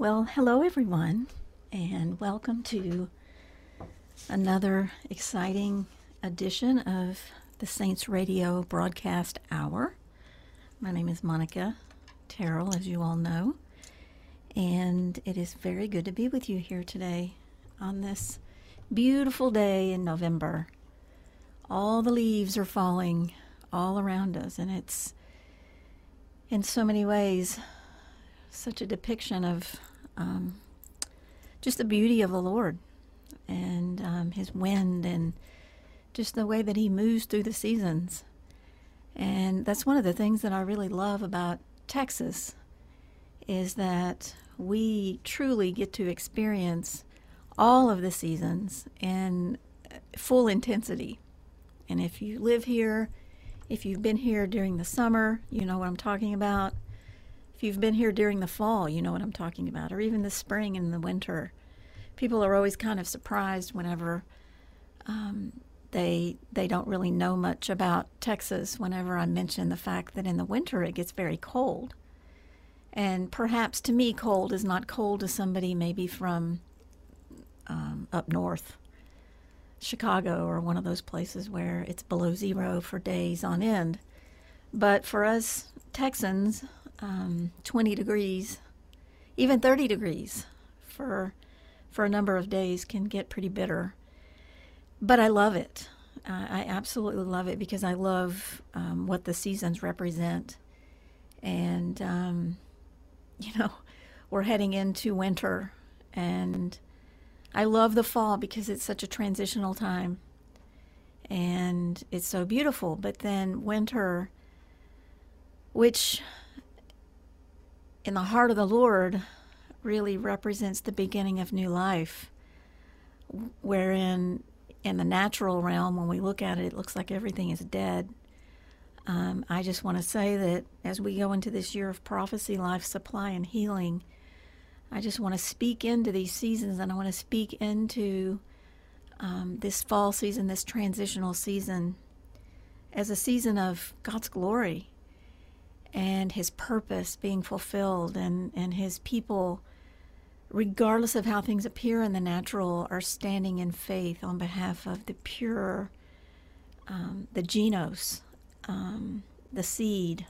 Well, hello everyone, and welcome to another exciting edition of the Saints Radio Broadcast Hour. My name is Monica Terrell, as you all know, and it is very good to be with you here today on this beautiful day in November. All the leaves are falling all around us, and it's in so many ways such a depiction of um, just the beauty of the Lord and um, His wind and just the way that He moves through the seasons. And that's one of the things that I really love about Texas is that we truly get to experience all of the seasons in full intensity. And if you live here, if you've been here during the summer, you know what I'm talking about. If you've been here during the fall, you know what I'm talking about, or even the spring and the winter. People are always kind of surprised whenever um, they they don't really know much about Texas. Whenever I mention the fact that in the winter it gets very cold, and perhaps to me, cold is not cold to somebody maybe from um, up north, Chicago, or one of those places where it's below zero for days on end. But for us Texans, um, 20 degrees, even 30 degrees for for a number of days can get pretty bitter. But I love it. Uh, I absolutely love it because I love um, what the seasons represent. And, um, you know, we're heading into winter. And I love the fall because it's such a transitional time. And it's so beautiful. But then winter, which in the heart of the Lord really represents the beginning of new life, wherein in the natural realm, when we look at it, it looks like everything is dead. Um, I just want to say that as we go into this year of prophecy, life supply, and healing, I just want to speak into these seasons and I want to speak into um, this fall season, this transitional season, as a season of God's glory and his purpose being fulfilled and, and his people regardless of how things appear in the natural are standing in faith on behalf of the pure um, the genos um, the seed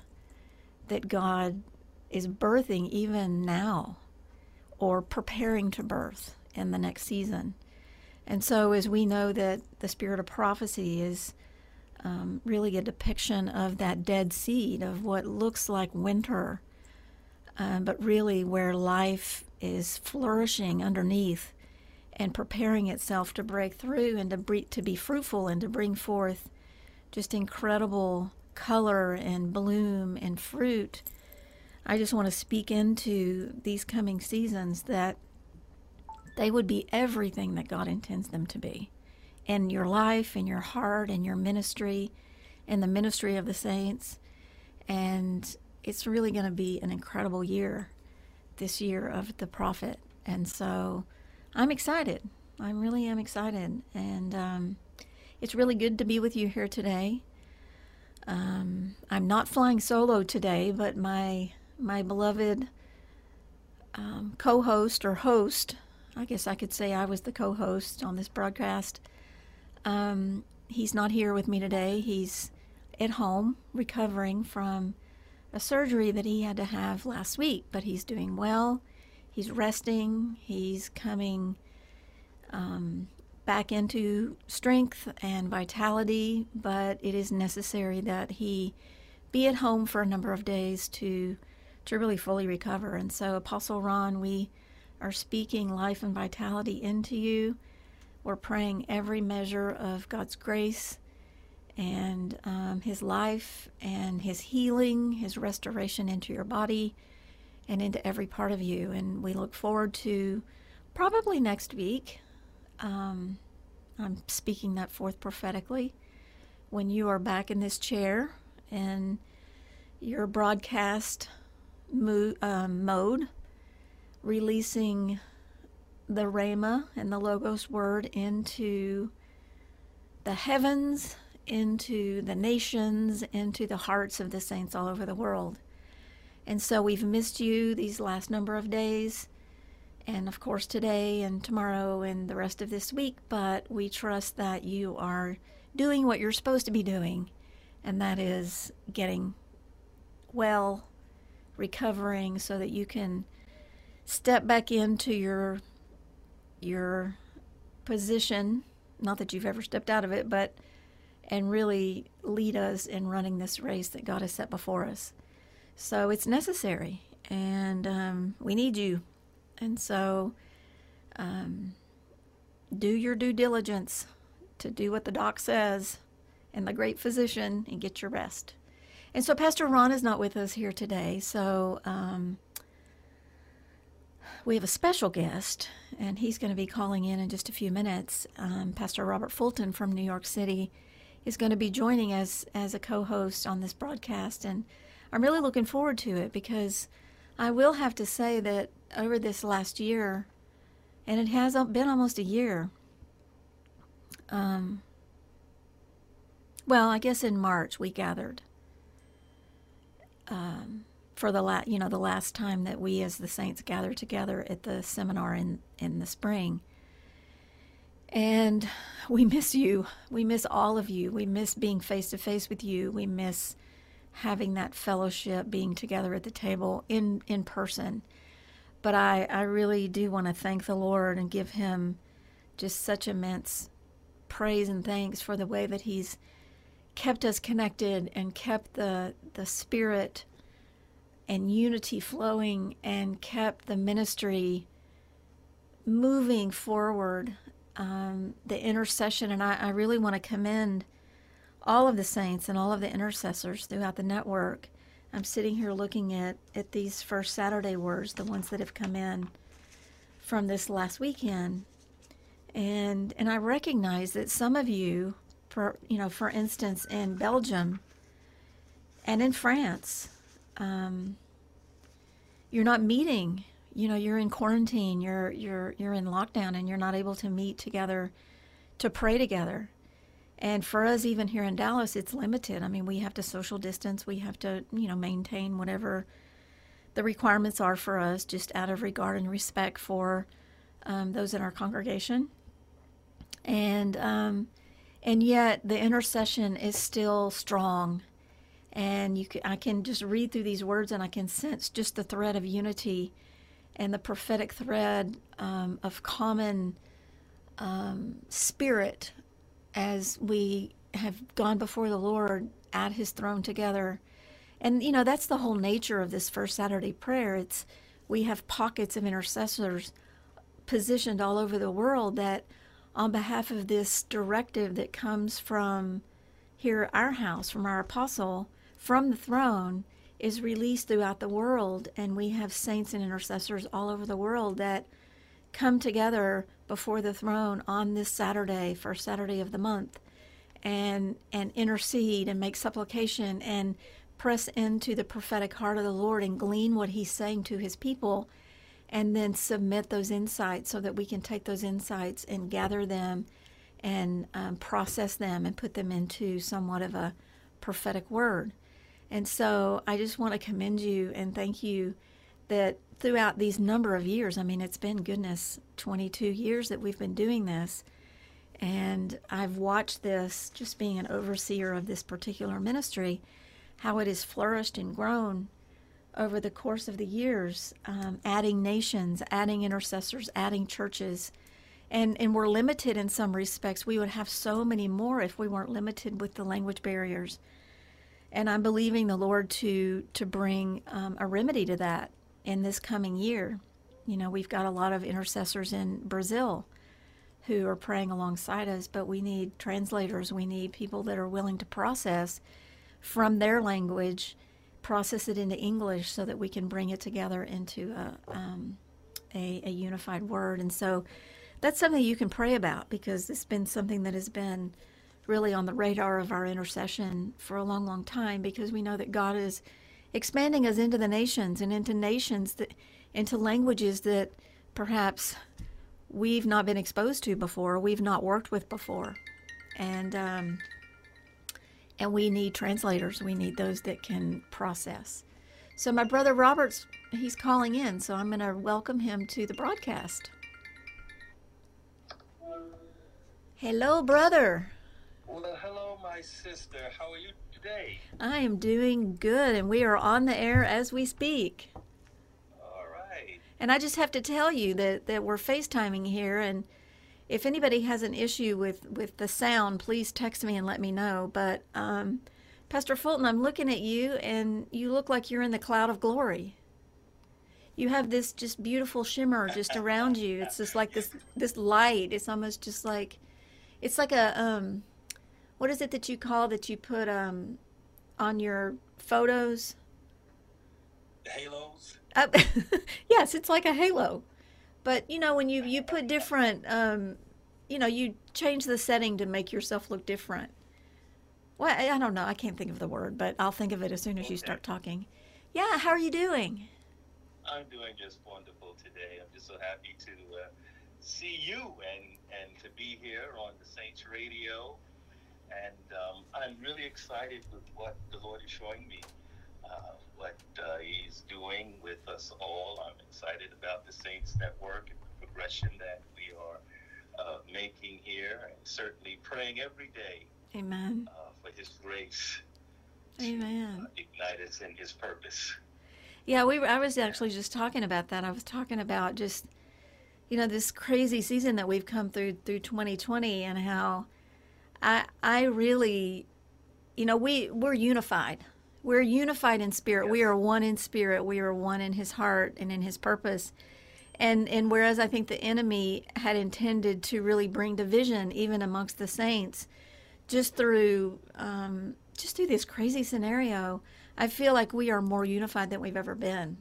that god is birthing even now or preparing to birth in the next season. And so as we know that the spirit of prophecy is um, really a depiction of that dead seed of what looks like winter, um, but really where life is flourishing underneath and preparing itself to break through and to, bre- to be fruitful and to bring forth just incredible color and bloom and fruit. I just want to speak into these coming seasons that they would be everything that God intends them to be in your life, in your heart, in your ministry, in the ministry of the saints. And it's really going to be an incredible year this year of the prophet. And so I'm excited. I really am excited. And um, it's really good to be with you here today. Um, I'm not flying solo today, but my my beloved um, co-host or host, I guess I could say I was the co-host on this broadcast, um, he's not here with me today. He's at home recovering from a surgery that he had to have last week, but he's doing well. He's resting. He's coming um, back into strength and vitality, but it is necessary that he be at home for a number of days to to really fully recover. And so, Apostle Ron, we are speaking life and vitality into you. We're praying every measure of God's grace and um, His life and His healing, His restoration into your body and into every part of you. And we look forward to probably next week. Um, I'm speaking that forth prophetically. When you are back in this chair and your broadcast mo- um, mode, releasing the Rhema and the Logos word into the heavens, into the nations, into the hearts of the saints all over the world. And so we've missed you these last number of days. and of course today and tomorrow and the rest of this week, but we trust that you are doing what you're supposed to be doing, and that is getting well, recovering so that you can step back into your your position, not that you've ever stepped out of it, but and really lead us in running this race that God has set before us. So it's necessary, and um, we need you. And so um, do your due diligence to do what the doc says and the great physician and get your rest. And so Pastor Ron is not with us here today. So um, we have a special guest, and he's going to be calling in in just a few minutes. Um, Pastor Robert Fulton from New York City is going to be joining us as a co host on this broadcast. And I'm really looking forward to it because I will have to say that over this last year, and it has been almost a year. Um, well, I guess in March we gathered um, for the la- you know the last time that we as the saints gathered together at the seminar in in the spring. And we miss you. We miss all of you. We miss being face to face with you. We miss having that fellowship, being together at the table in in person. But I, I really do want to thank the Lord and give him just such immense praise and thanks for the way that he's kept us connected and kept the the spirit and unity flowing and kept the ministry moving forward um, the intercession and I, I really want to commend all of the saints and all of the intercessors throughout the network I'm sitting here looking at, at these first Saturday words, the ones that have come in from this last weekend. And and I recognize that some of you, for you know, for instance, in Belgium and in France, um, you're not meeting. You know, you're in quarantine. You're you're you're in lockdown, and you're not able to meet together to pray together. And for us, even here in Dallas, it's limited. I mean, we have to social distance. We have to, you know, maintain whatever the requirements are for us, just out of regard and respect for um, those in our congregation. And um, and yet the intercession is still strong. And you can, I can just read through these words and I can sense just the thread of unity and the prophetic thread um, of common um, spirit as we have gone before the Lord at his throne together. And you know, that's the whole nature of this first Saturday prayer. It's we have pockets of intercessors positioned all over the world that on behalf of this directive that comes from here our house from our apostle from the throne is released throughout the world and we have saints and intercessors all over the world that come together before the throne on this Saturday, first Saturday of the month, and and intercede and make supplication and press into the prophetic heart of the Lord and glean what He's saying to His people, and then submit those insights so that we can take those insights and gather them and um, process them and put them into somewhat of a prophetic word. And so I just want to commend you and thank you that throughout these number of years, I mean, it's been goodness, 22 years that we've been doing this. And I've watched this, just being an overseer of this particular ministry, how it has flourished and grown over the course of the years, um, adding nations, adding intercessors, adding churches. And, and we're limited in some respects. We would have so many more if we weren't limited with the language barriers. And I'm believing the Lord to to bring um, a remedy to that in this coming year. You know, we've got a lot of intercessors in Brazil who are praying alongside us, but we need translators. We need people that are willing to process from their language, process it into English so that we can bring it together into a, um, a, a unified word. And so that's something you can pray about because it's been something that has been really on the radar of our intercession for a long, long time because we know that God is expanding us into the nations and into nations that into languages that perhaps we've not been exposed to before, we've not worked with before, and um, and we need translators. We need those that can process. So my brother Robert's he's calling in, so I'm going to welcome him to the broadcast. Hello, brother. Well, hello, my sister. How are you today? I am doing good, and we are on the air as we speak. All right. And I just have to tell you that, that we're FaceTiming here, and if anybody has an issue with, with the sound, please text me and let me know. But um, Pastor Fulton, I'm looking at you, and you look like you're in the cloud of glory. You have this just beautiful shimmer just around you. It's just like this this light. It's almost just like it's like a um, what is it that you call that you put um, on your photos? Halos. Uh, yes, it's like a halo. But you know when you you put different um, you know you change the setting to make yourself look different well, I don't know. I can't think of the word, but I'll think of it as soon as you start talking. Yeah, how are you doing? I'm doing just wonderful today. I'm just so happy to uh, see you and, and to be here on the Saints Radio. And um, I'm really excited with what the Lord is showing me, uh, what uh, He's doing with us all. I'm excited about the Saints Network and the progression that we are uh, making here, and certainly praying every day Amen. uh, for His grace Amen. uh, ignite us in His purpose. Yeah, we were, I was actually just talking about that. I was talking about just you know this crazy season that we've come through through 2020 and how I I really you know we we're unified. We're unified in spirit. We are one in spirit. We are one in his heart and in his purpose. And and whereas I think the enemy had intended to really bring division even amongst the saints, just through um, just through this crazy scenario, I feel like we are more unified than we've ever been.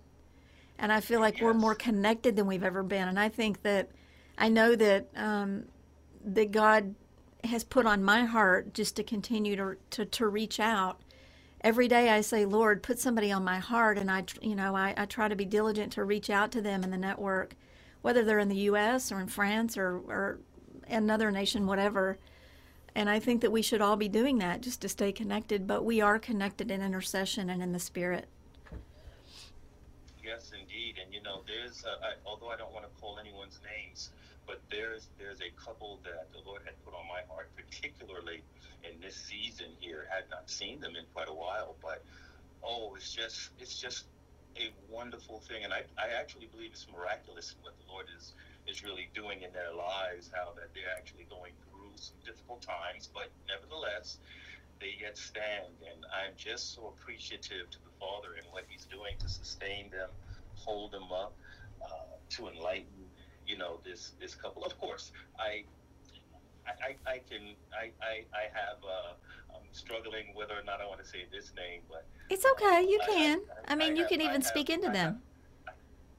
And I feel like we're more connected than we've ever been. And I think that I know that um, that God has put on my heart just to continue to, to, to reach out. Every day I say, Lord, put somebody on my heart, and I, you know, I, I try to be diligent to reach out to them in the network, whether they're in the U.S. or in France or, or another nation, whatever. And I think that we should all be doing that just to stay connected, but we are connected in intercession and in the spirit. Yes, indeed. And you know, there's uh, I, although I don't want to call anyone's names, but there's there's a couple that the Lord had put on my heart, particularly in this season here. Had not seen them in quite a while, but oh, it's just it's just a wonderful thing, and I, I actually believe it's miraculous what the Lord is is really doing in their lives. How that they're actually going through some difficult times, but nevertheless. They yet stand, and I'm just so appreciative to the Father and what He's doing to sustain them, hold them up, uh, to enlighten, you know, this this couple. Of course, I I, I, can I, I, I have uh, I'm struggling whether or not I want to say this name, but It's okay, you I- can. I- I mean, you have- can even have- speak into I them. have-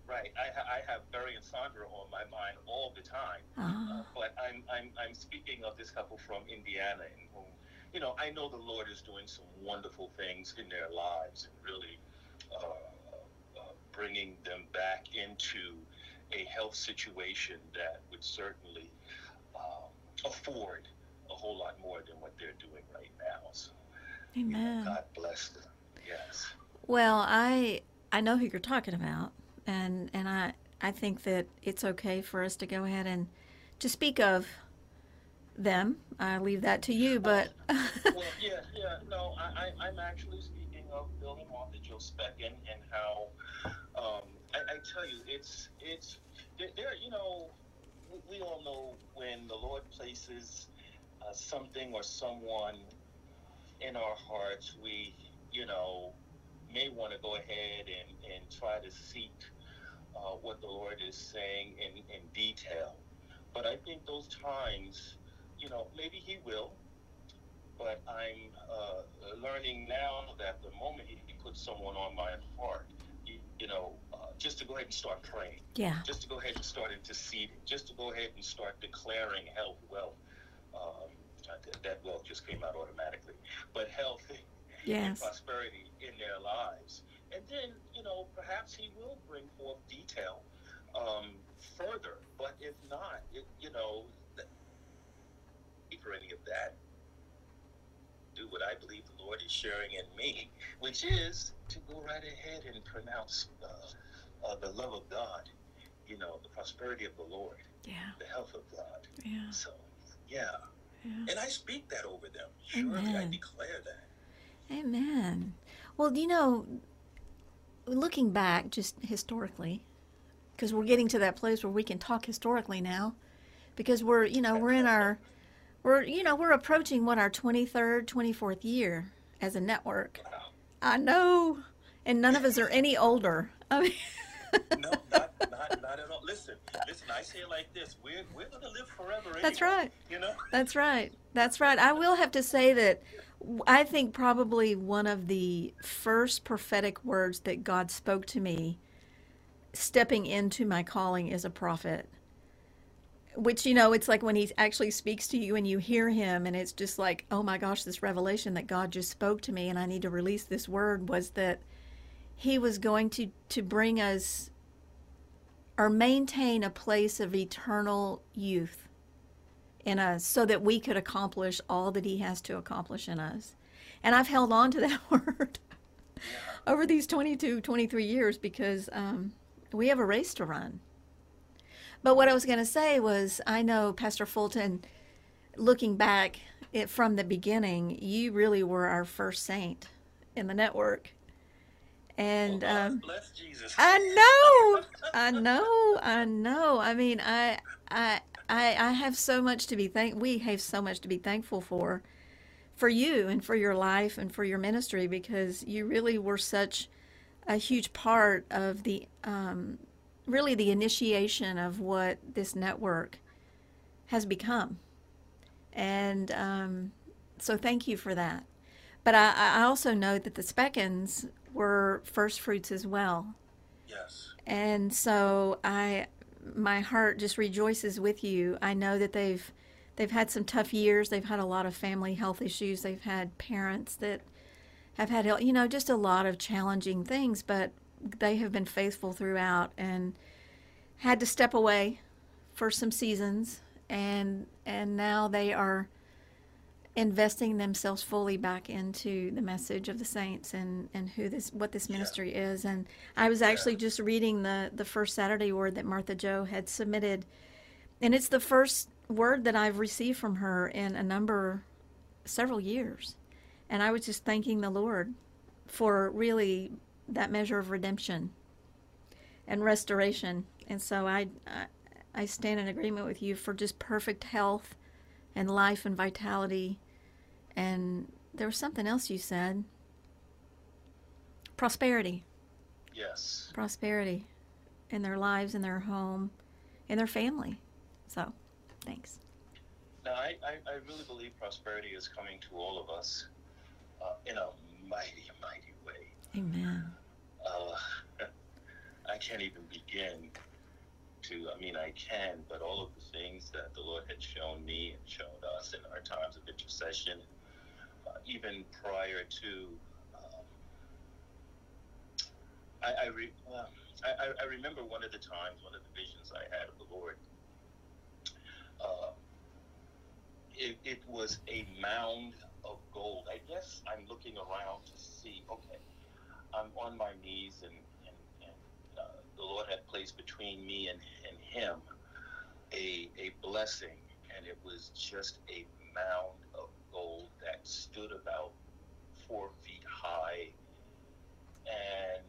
right. I, I have Barry and Sandra on my mind all the time. Ah, Uh, but I'm, I'm, I'm speaking of this couple from Indiana, in whom, you know, I know the Lord is doing some wonderful things in their lives and really uh, uh, bringing them back into a health situation that would certainly um, afford a whole lot more than what they're doing right now. So, you know, amen. God bless them. Yes. Well, I I know who you're talking about, and and I I think that it's okay for us to go ahead and to speak of them. I leave that to you, but well, yeah, yeah. No, I, I, I'm actually speaking of Bill and Martha Joe Specken and how um, I, I tell you, it's it's there. there you know, we, we all know when the Lord places uh, something or someone in our hearts, we you know may want to go ahead and, and try to seek uh, what the Lord is saying in, in detail. But I think those times, you know, maybe He will, but I'm uh, learning now that the moment he, he puts someone on my heart, you, you know, uh, just to go ahead and start praying, yeah, just to go ahead and start interceding, just to go ahead and start declaring health, wealth. Um, that, wealth just came out automatically, but health and yes, prosperity in their lives. And then, you know, perhaps he will bring forth detail um, further. But if not, it, you know, for any of that, do what I believe the Lord is sharing in me, which is to go right ahead and pronounce uh, uh, the love of God, you know, the prosperity of the Lord, Yeah. the health of God. Yeah. So, yeah. Yeah. And I speak that over them. Surely I declare that. Amen. Well, you know, looking back just historically, because we're getting to that place where we can talk historically now, because we're, you know, we're in our, we're, you know, we're approaching what our 23rd, 24th year as a network. Wow. I know, and none of us are any older. I mean, No, not, not, not at all. Listen, listen, I say it like this. We're, we're going to live forever That's right. You know? That's right. That's right. I will have to say that i think probably one of the first prophetic words that God spoke to me stepping into my calling as a prophet. Which, you know, it's like when he actually speaks to you and you hear him, and it's just like, oh my gosh, this revelation that God just spoke to me, and I need to release this word was that he was going to, to bring us or maintain a place of eternal youth in us so that we could accomplish all that he has to accomplish in us. And I've held on to that word over these 22, 23 years because um, we have a race to run. But what I was going to say was I know, Pastor Fulton, looking back it, from the beginning, you really were our first saint in the network. And Well, um, bless Jesus. I know, I know, I know. I mean, I, I, I, I have so much to be thank. We have so much to be thankful for, for you and for your life and for your ministry because you really were such a huge part of the, um, really the initiation of what this network has become, and um, so thank you for that. But I, I also know that the Speckens were first fruits as well. Yes. And so I my heart just rejoices with you. I know that they've they've had some tough years. They've had a lot of family health issues. They've had parents that have had you know just a lot of challenging things, but they have been faithful throughout and had to step away for some seasons and and now they are investing themselves fully back into the message of the saints and and who this what this Yeah. ministry is. And I was actually just reading the the first Saturday word that Martha Joe had submitted and it's the first word that I've received from her in a number several years. And I was just thanking the Lord for really that measure of redemption and restoration and so I I, I stand in agreement with you for just perfect health and life and vitality. And there was something else you said prosperity, Yes. prosperity in their lives, in their home, in their family. So, thanks. Now, I, I, I really believe prosperity is coming to all of us uh, in a mighty, mighty way. Amen. Uh, I can't even begin to, I mean, I can, but all of the things that the Lord had shown me and shown us in our times of intercession, uh, even prior to, um, I, I, re, well, I, I- remember one of the times, one of the visions I had of the Lord. Uh, it, it was a mound of gold. I guess I'm looking around to see, okay, I'm on my knees and, uh, the Lord had placed between me and, and him a, a blessing, and it was just a mound of gold that stood about four feet high and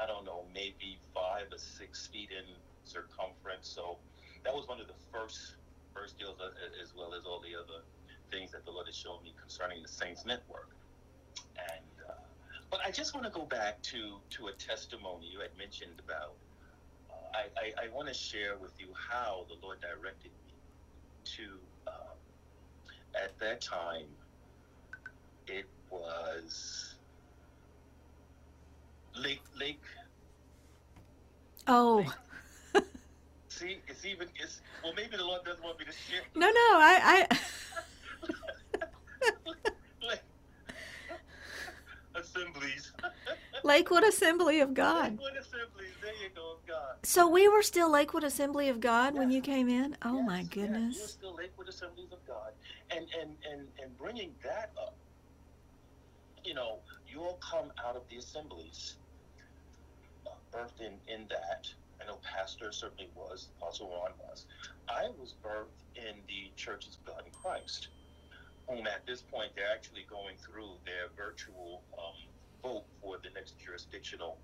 I don't know, maybe five or six feet in circumference. So that was one of the first first deals, uh, as well as all the other things that the Lord has shown me concerning the Saints Network. And uh, but I just want to go back to to a testimony you had mentioned about. I, I, I want to share with you how the Lord directed me to. Um, at that time, it was Lake Lake. Oh, See, it's even it's well. Maybe the Lord doesn't want me to share. no, no, I, Lake assemblies. Lakewood Assembly of God. Lakewood assemblies. There you go, God. So we were still Lakewood Assembly of God when you came in? Oh Yes, my yes, goodness. you're still Lakewood Assemblies of God, and and and and bringing that up. You know, you all come out of the assemblies. Uh, birthed in, in that. I know Pastor certainly was, Apostle Juan was. I was birthed in the Churches of God in Christ, whom at this point they're actually going through their virtual um, vote for the next jurisdictional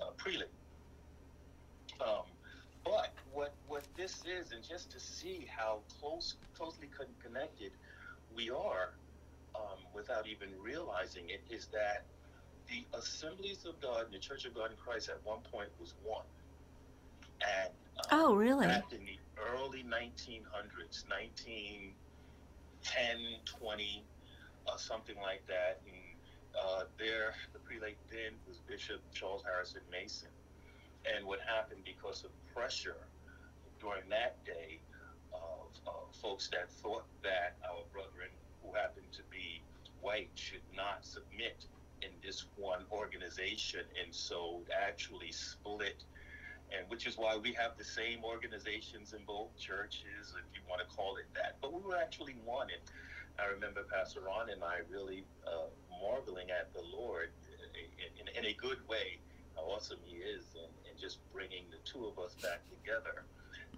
uh, prelate. Um, but what what this is, and just to see how close, closely connected we are, um, without even realizing it, is that the Assemblies of God and the Church of God in Christ at one point was one. And um, oh, really? Back in the early 1900s, 1910, 20, uh, something like that. And uh, there, the prelate then was Bishop Charles Harrison Mason. And what happened because of pressure during that day of uh, folks that thought that our brethren who happened to be white should not submit in this one organization, and so actually split. And which is why we have the same organizations in both churches, if you want to call it that. But we were actually one. And I remember Pastor Ron and I really uh, marveling at the Lord in, in, in, a good way, how awesome He is, and, and just bringing the two of us back together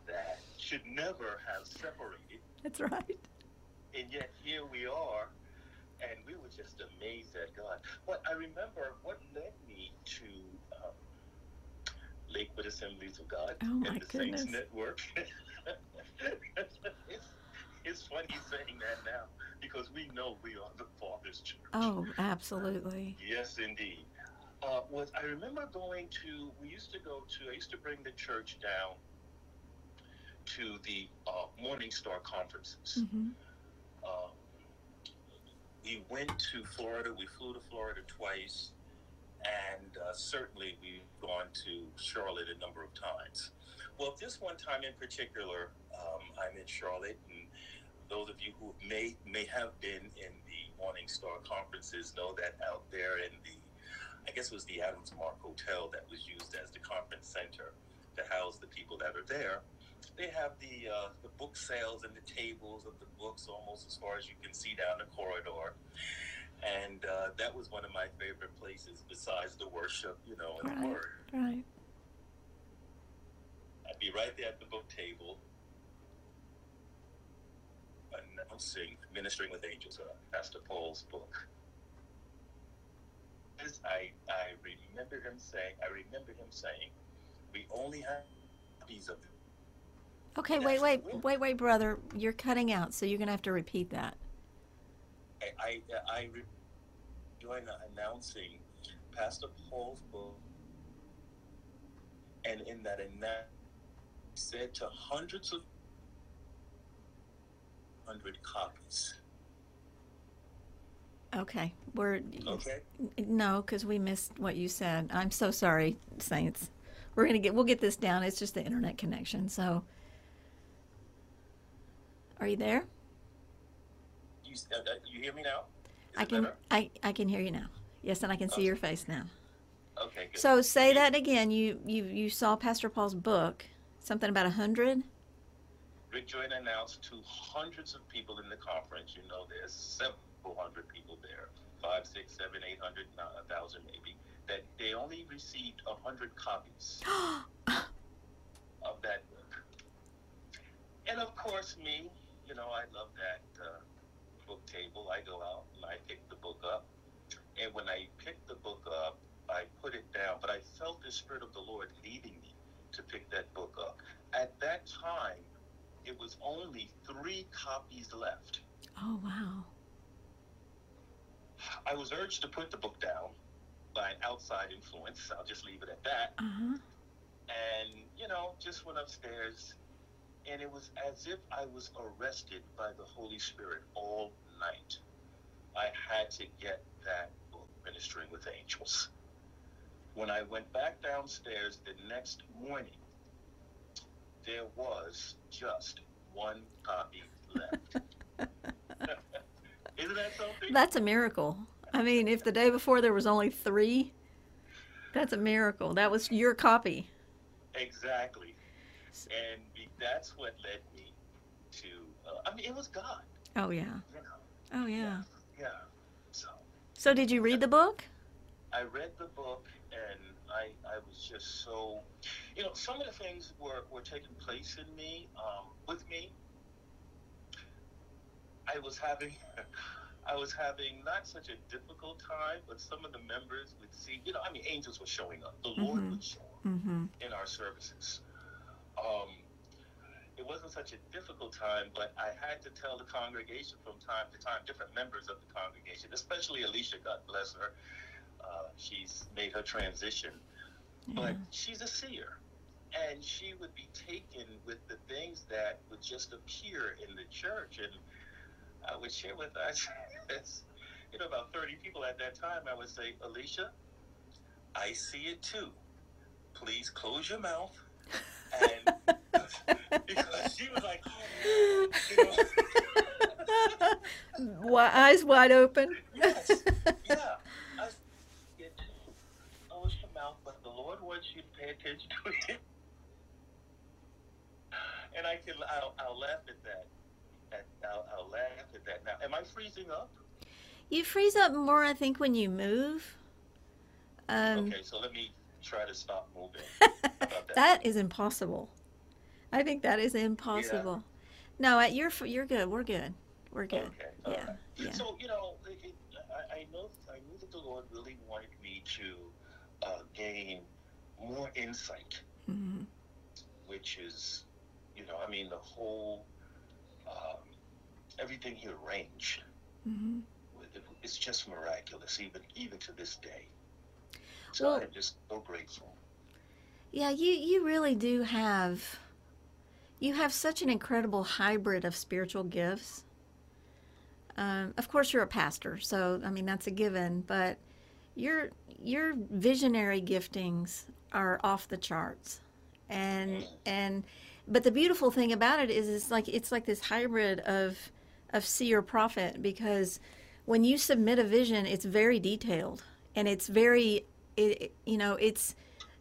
that should never have separated. That's right. And yet here we are and we were just amazed at God. But I remember what led me to um, Lakewood Assemblies of God oh and the goodness. Saints Network. it's, it's funny saying that now because we know we are the Father's church. Oh, absolutely. Yes, indeed. Uh, was I remember going to? We used to go to. I used to bring the church down to the uh, Morning Star conferences. Mm-hmm. Um, we went to Florida. We flew to Florida twice, and uh, certainly we've gone to Charlotte a number of times. Well, this one time in particular, um, I'm in Charlotte, and those of you who may may have been in the Morning Star conferences know that out there in the, I guess it was the Adams Mark Hotel that was used as the conference center to house the people that are there they have the uh, the book sales and the tables of the books almost as far as you can see down the corridor. And uh, that was one of my favorite places besides the worship, you know, and right, the word. Right. I'd be right there at the book table announcing Ministering with Angels, uh, Pastor Paul's book. I, I remember him saying, I remember him saying, we only have copies of Okay, wait, wait, wait, wait, brother. You're cutting out, so you're going to have to repeat that. I, I, I join announcing Pastor Paul's book, and in that announcement, said to hundreds of hundred copies. Okay, we're okay. No, because we missed what you said. I'm so sorry, Saints. We're gonna get we'll get this down. It's just the internet connection, so. Are you there? You, uh, uh, you hear me now? Is I can I, I can hear you now. Yes, and I can see okay. your face now. Okay. Good. So say that again. You you you saw Pastor Paul's book. Something about a hundred. Rick Joyner announced to hundreds of people in the conference. You know, there's several hundred people there, five, six, seven, eight hundred, a thousand maybe. That they only received a hundred copies of that book. And of course, me, you know, I love that uh, book table. I go out and I pick the book up. And when I picked the book up, I put it down, but I felt the Spirit of the Lord leading me to pick that book up. At that time, it was only three copies left. Oh, wow. I was urged to put the book down by an outside influence. I'll just leave it at that. Uh-huh. And, you know, just went upstairs and it was as if I was arrested by the Holy Spirit all night. I had to get that book, Ministering with Angels. When I went back downstairs the next morning, there was just one copy left. Isn't that something? That's a miracle. I mean, if the day before there was only three, that's a miracle. That was your copy. Exactly. And that's what led me to. Uh, I mean, it was God. Oh yeah. You know. Oh yeah. yeah. yeah. So. So did you read the book? I read the book, and I, I was just so, you know, some of the things were, were taking place in me, um, with me. I was having, I was having not such a difficult time, but some of the members would see, you know, I mean, angels were showing up. The Lord Mhm. would show up Mm-hmm. in our services. Um, it wasn't such a difficult time, but I had to tell the congregation from time to time, different members of the congregation, especially Alicia, God bless her. Uh, she's made her transition, but she's a seer. And she would be taken with the things that would just appear in the church. And I would share with us, you know, about 30 people at that time, I would say, Alicia, I see it too. Please close your mouth. And because she was like, oh, you know, eyes wide open. yes, yeah. I it close your mouth, but the Lord wants you to pay attention to it. And I can, I'll, I'll laugh at that. At, I'll, I'll laugh at that. Now, am I freezing up? You freeze up more, I think, when you move. Um, okay, so let me try to stop moving. that? that is impossible. I think that is impossible. No, I- you're you're good. We're good. We're good. Okay. Yeah, right. yeah. So you know, it, it, I, I know I knew that the Lord really wanted me to uh, gain more insight, Mhm. which is, you know, I mean, the whole um, everything He arranged. Mhm. It's just miraculous, even even to this day. So Well- I'm just so grateful. Yeah, you you really do have you have such an incredible hybrid of spiritual gifts. Um, of course, you're a pastor, so I mean that's a given. But your your visionary giftings are off the charts, and and but the beautiful thing about it is it's like it's like this hybrid of of seer prophet because when you submit a vision, it's very detailed and it's very it you know it's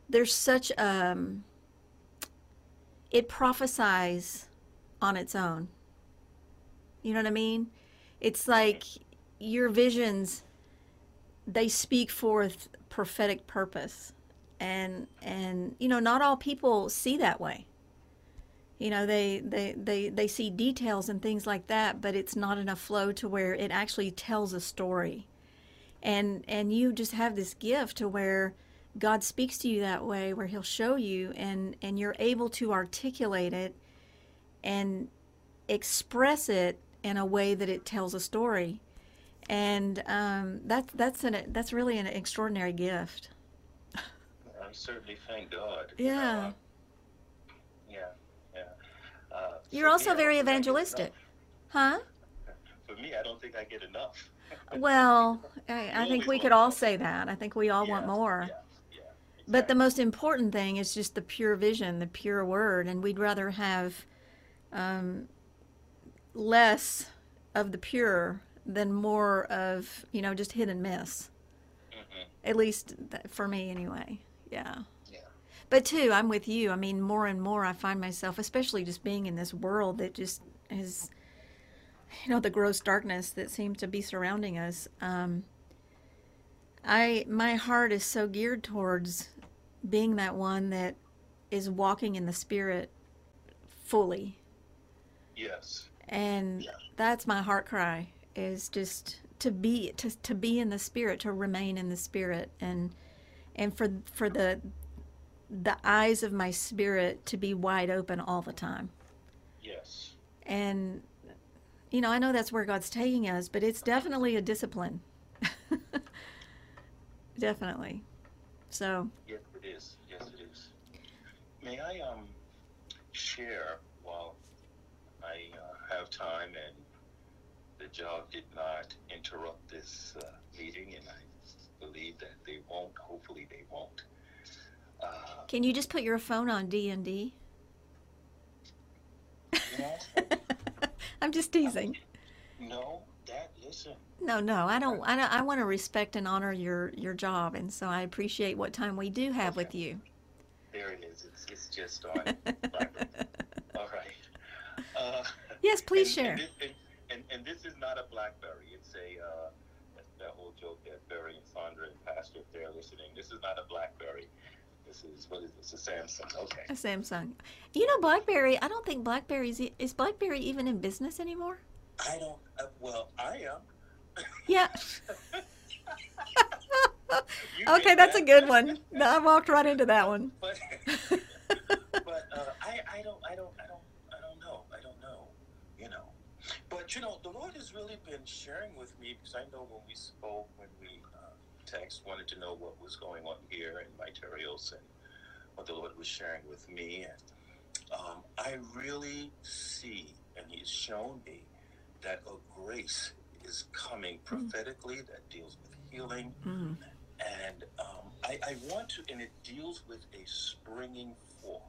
there's such um it prophesies on its own. You know what i mean? It's like your visions they speak forth prophetic purpose. And and you know not all people see that way. You know they they they, they see details and things like that but it's not enough flow to where it actually tells a story and and you just have this gift to where God speaks to you that way where he'll show you and and you're able to articulate it and express it in a way that it tells a story and um, that's that's an that's really an extraordinary gift I certainly thank God. Yeah. Uh, yeah. Yeah. Uh, you're also me, very don't think I get evangelistic huh For me, I don't think I get enough. Well I, I think we could all say that I think we all want Yeah, more Yeah. yeah But the most important thing is just the pure vision, the pure word, and we'd rather have um, less of the pure than more of you know just hit and miss. Mhm. At least for me, anyway. Yeah. Yeah. But too, I'm with you. I mean, more and more, I find myself, especially just being in this world that just is, you know, the gross darkness that seems to be surrounding us. Um, I my heart is so geared towards being that one that is walking in the spirit fully, Yes. and Yeah. that's my heart cry is just to be to, to be in the spirit to remain in the spirit and and for for the the eyes of my spirit to be wide open all the time Yes. and you know i know that's where god's taking us but it's definitely a discipline definitely so Yes, it is. Yes, it is. May I um share while I uh, have time and the job did not interrupt this uh, meeting, and I believe that they won't. Hopefully, they won't. Uh, can you just put your phone on d&d you know, i'm just teasing no, that listen. no no i don't i, don't, I want to respect and honor your your job and so i appreciate what time we do have with you There it is. It's it's just on. All right. Uh, yes please and, share And this, and, and, and this is not a BlackBerry. It's a uh, that whole joke that Barry and Sandra and Pastor, if they're listening, this is not a BlackBerry. This is what is this? A Samsung. Okay. A Samsung. You know, BlackBerry. I don't think BlackBerry's e- is BlackBerry even in business anymore. I don't. Uh, well, I am. Yeah. Okay, that's a good one. No, I walked right into that one. But, but uh, I, I don't, I don't, I don't, I don't know. I don't know. You know. But you know, the Lord has really been sharing with me because I know when we spoke, when we uh, text, wanted to know what was going on here in my Terrios and what the Lord was sharing with me, and um, I really see, and He's shown me that a grace is coming prophetically that deals with healing Mm. and um, I, I want to, and it deals with a springing forth.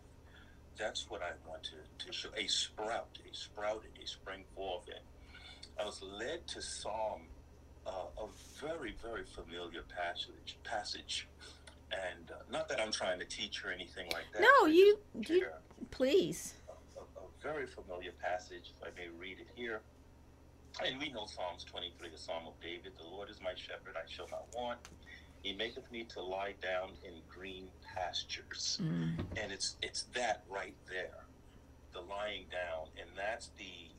That's what I want to, to show a sprout, a sprouting, a spring forth. And I was led to Psalm, uh, a very, very familiar passage. Passage, and uh, not that I'm trying to teach or anything like that. No, you, you, please. a, a very familiar passage. If I may read it here. And we know Psalms 23, the Psalm of David. The Lord is my shepherd, I shall not want. He maketh me to lie down in green pastures. Mm. And it's it's that right there, the lying down, and that's the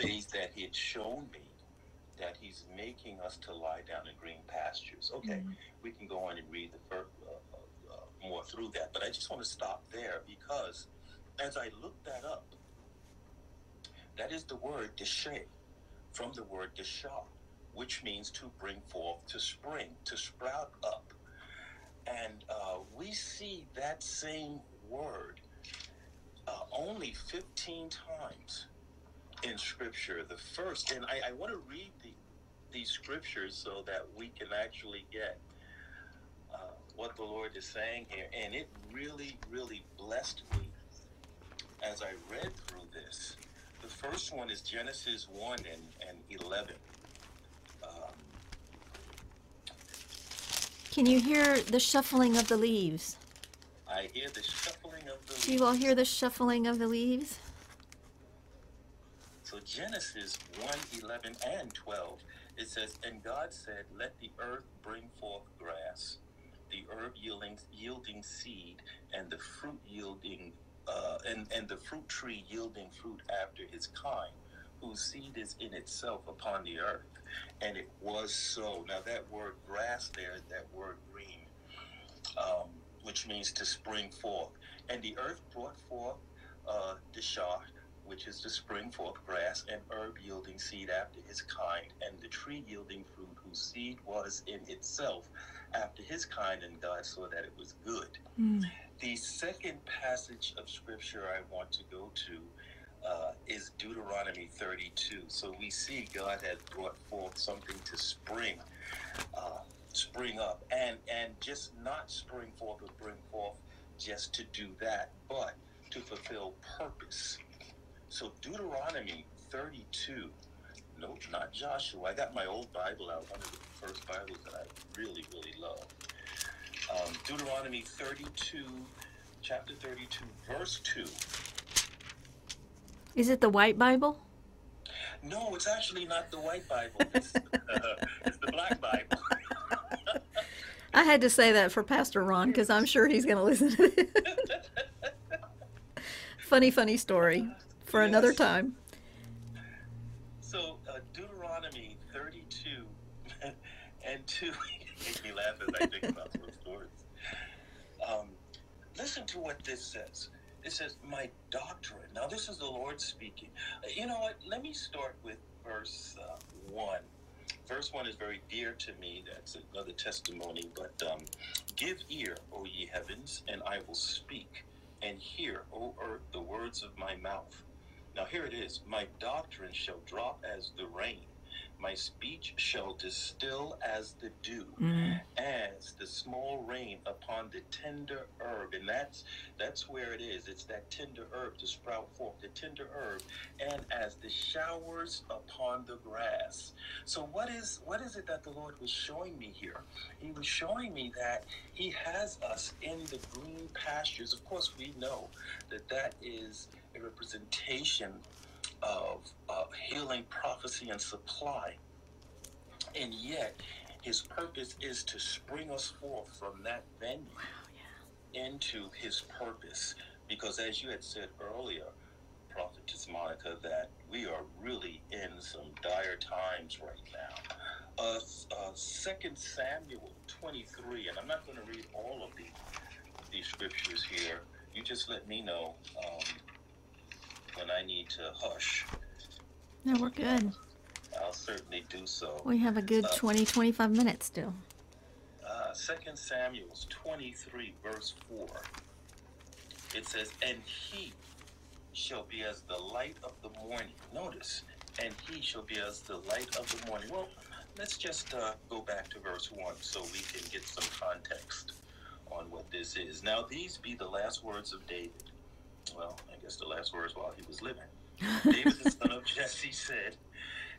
phase that he had shown me that he's making us to lie down in green pastures. Okay, Mm. we can go on and read the first, uh, uh, uh, more through that, but I just want to stop there because as I looked that up, that is the word deshe, from the word deshah, which means to bring forth, to spring, to sprout up. And uh, we see that same word uh, only 15 times in Scripture. The first, and I, I want to read the, these scriptures so that we can actually get uh, what the Lord is saying here. And it really, really blessed me as I read through this. The first one is Genesis 1 and, and 11. Um, Can you hear the shuffling of the leaves? I hear the shuffling of the Do you all hear the shuffling of the leaves? So Genesis 1, 11, and 12, it says, And God said, Let the earth bring forth grass, the herb yielding, yielding seed, and the fruit yielding, uh, and, and the fruit tree yielding fruit after his kind, whose seed is in itself upon the earth. And it was so. Now that word grass there, that word green, um, which means to spring forth. And the earth brought forth uh, the shah, which is to spring forth grass, and herb yielding seed after his kind, and the tree yielding fruit, whose seed was in itself after his kind, and God saw that it was good. Mm. The second passage of scripture I want to go to uh, is Deuteronomy 32. So we see God has brought forth something to spring, uh, spring up, and and just not spring forth, or bring forth just to do that, but to fulfill purpose. So Deuteronomy 32. Nope, not Joshua. I got my old Bible out, one of the first Bibles that I really, really love. Um, Deuteronomy 32, chapter 32, verse 2. Is it the white Bible? No, it's actually not the white Bible. It's, uh, it's the black Bible. I had to say that for Pastor Ron because I'm sure he's going to listen to it. funny, funny story for another time. So uh, Deuteronomy 32 and 2 make me laugh as I think about those stories. Um, listen to what this says. It says, "My doctrine." Now, this is the Lord speaking. Uh, You know what? Let me start with verse uh, one. Verse one is very dear to me. That's another testimony. But um, give ear, O ye heavens, and I will speak, and hear, O earth, the words of my mouth. Now here it is. My doctrine shall drop as the rain. My speech shall distill as the dew, Mm. as the small rain upon the tender herb. And that's that's where it is. It's that tender herb to sprout forth, the tender herb, and as the showers upon the grass. So what is what is it that the Lord was showing me here? He was showing me that He has us in the green pastures. Of course, we know that that is a representation of, of healing, prophecy, and supply. And yet, his purpose is to spring us forth from that venue into his purpose. Because as you had said earlier, Prophetess Monica, that we are really in some dire times right now. Uh, uh, 2 Samuel 23, and I'm not going to read all of the, these scriptures here. You just let me know um, when I need to hush. No, we're good. I'll certainly do so. We have a good Uh, 20, 25 minutes still. Uh, 2 Samuel 23, verse 4. It says, And he shall be as the light of the morning. Notice, and he shall be as the light of the morning. Well, let's just uh, go back to verse 1 so we can get some context on what this is. Now, these be the last words of David. Well, I the last words while he was living. David, the son of Jesse, said,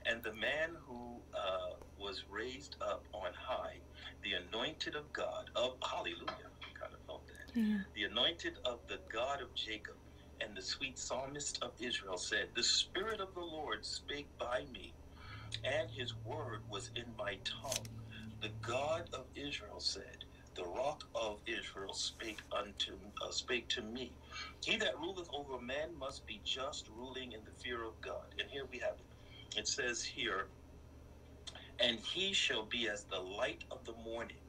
And the man who uh, was raised up on high, the anointed of God, of hallelujah, kind of felt that, Yeah. the anointed of the God of Jacob, and the sweet psalmist of Israel said, The Spirit of the Lord spake by me, and his word was in my tongue. The God of Israel said, The rock of Israel spake unto uh, spake to me. He that ruleth over men must be just, ruling in the fear of God. And here we have it. It says here, and he shall be as the light of the morning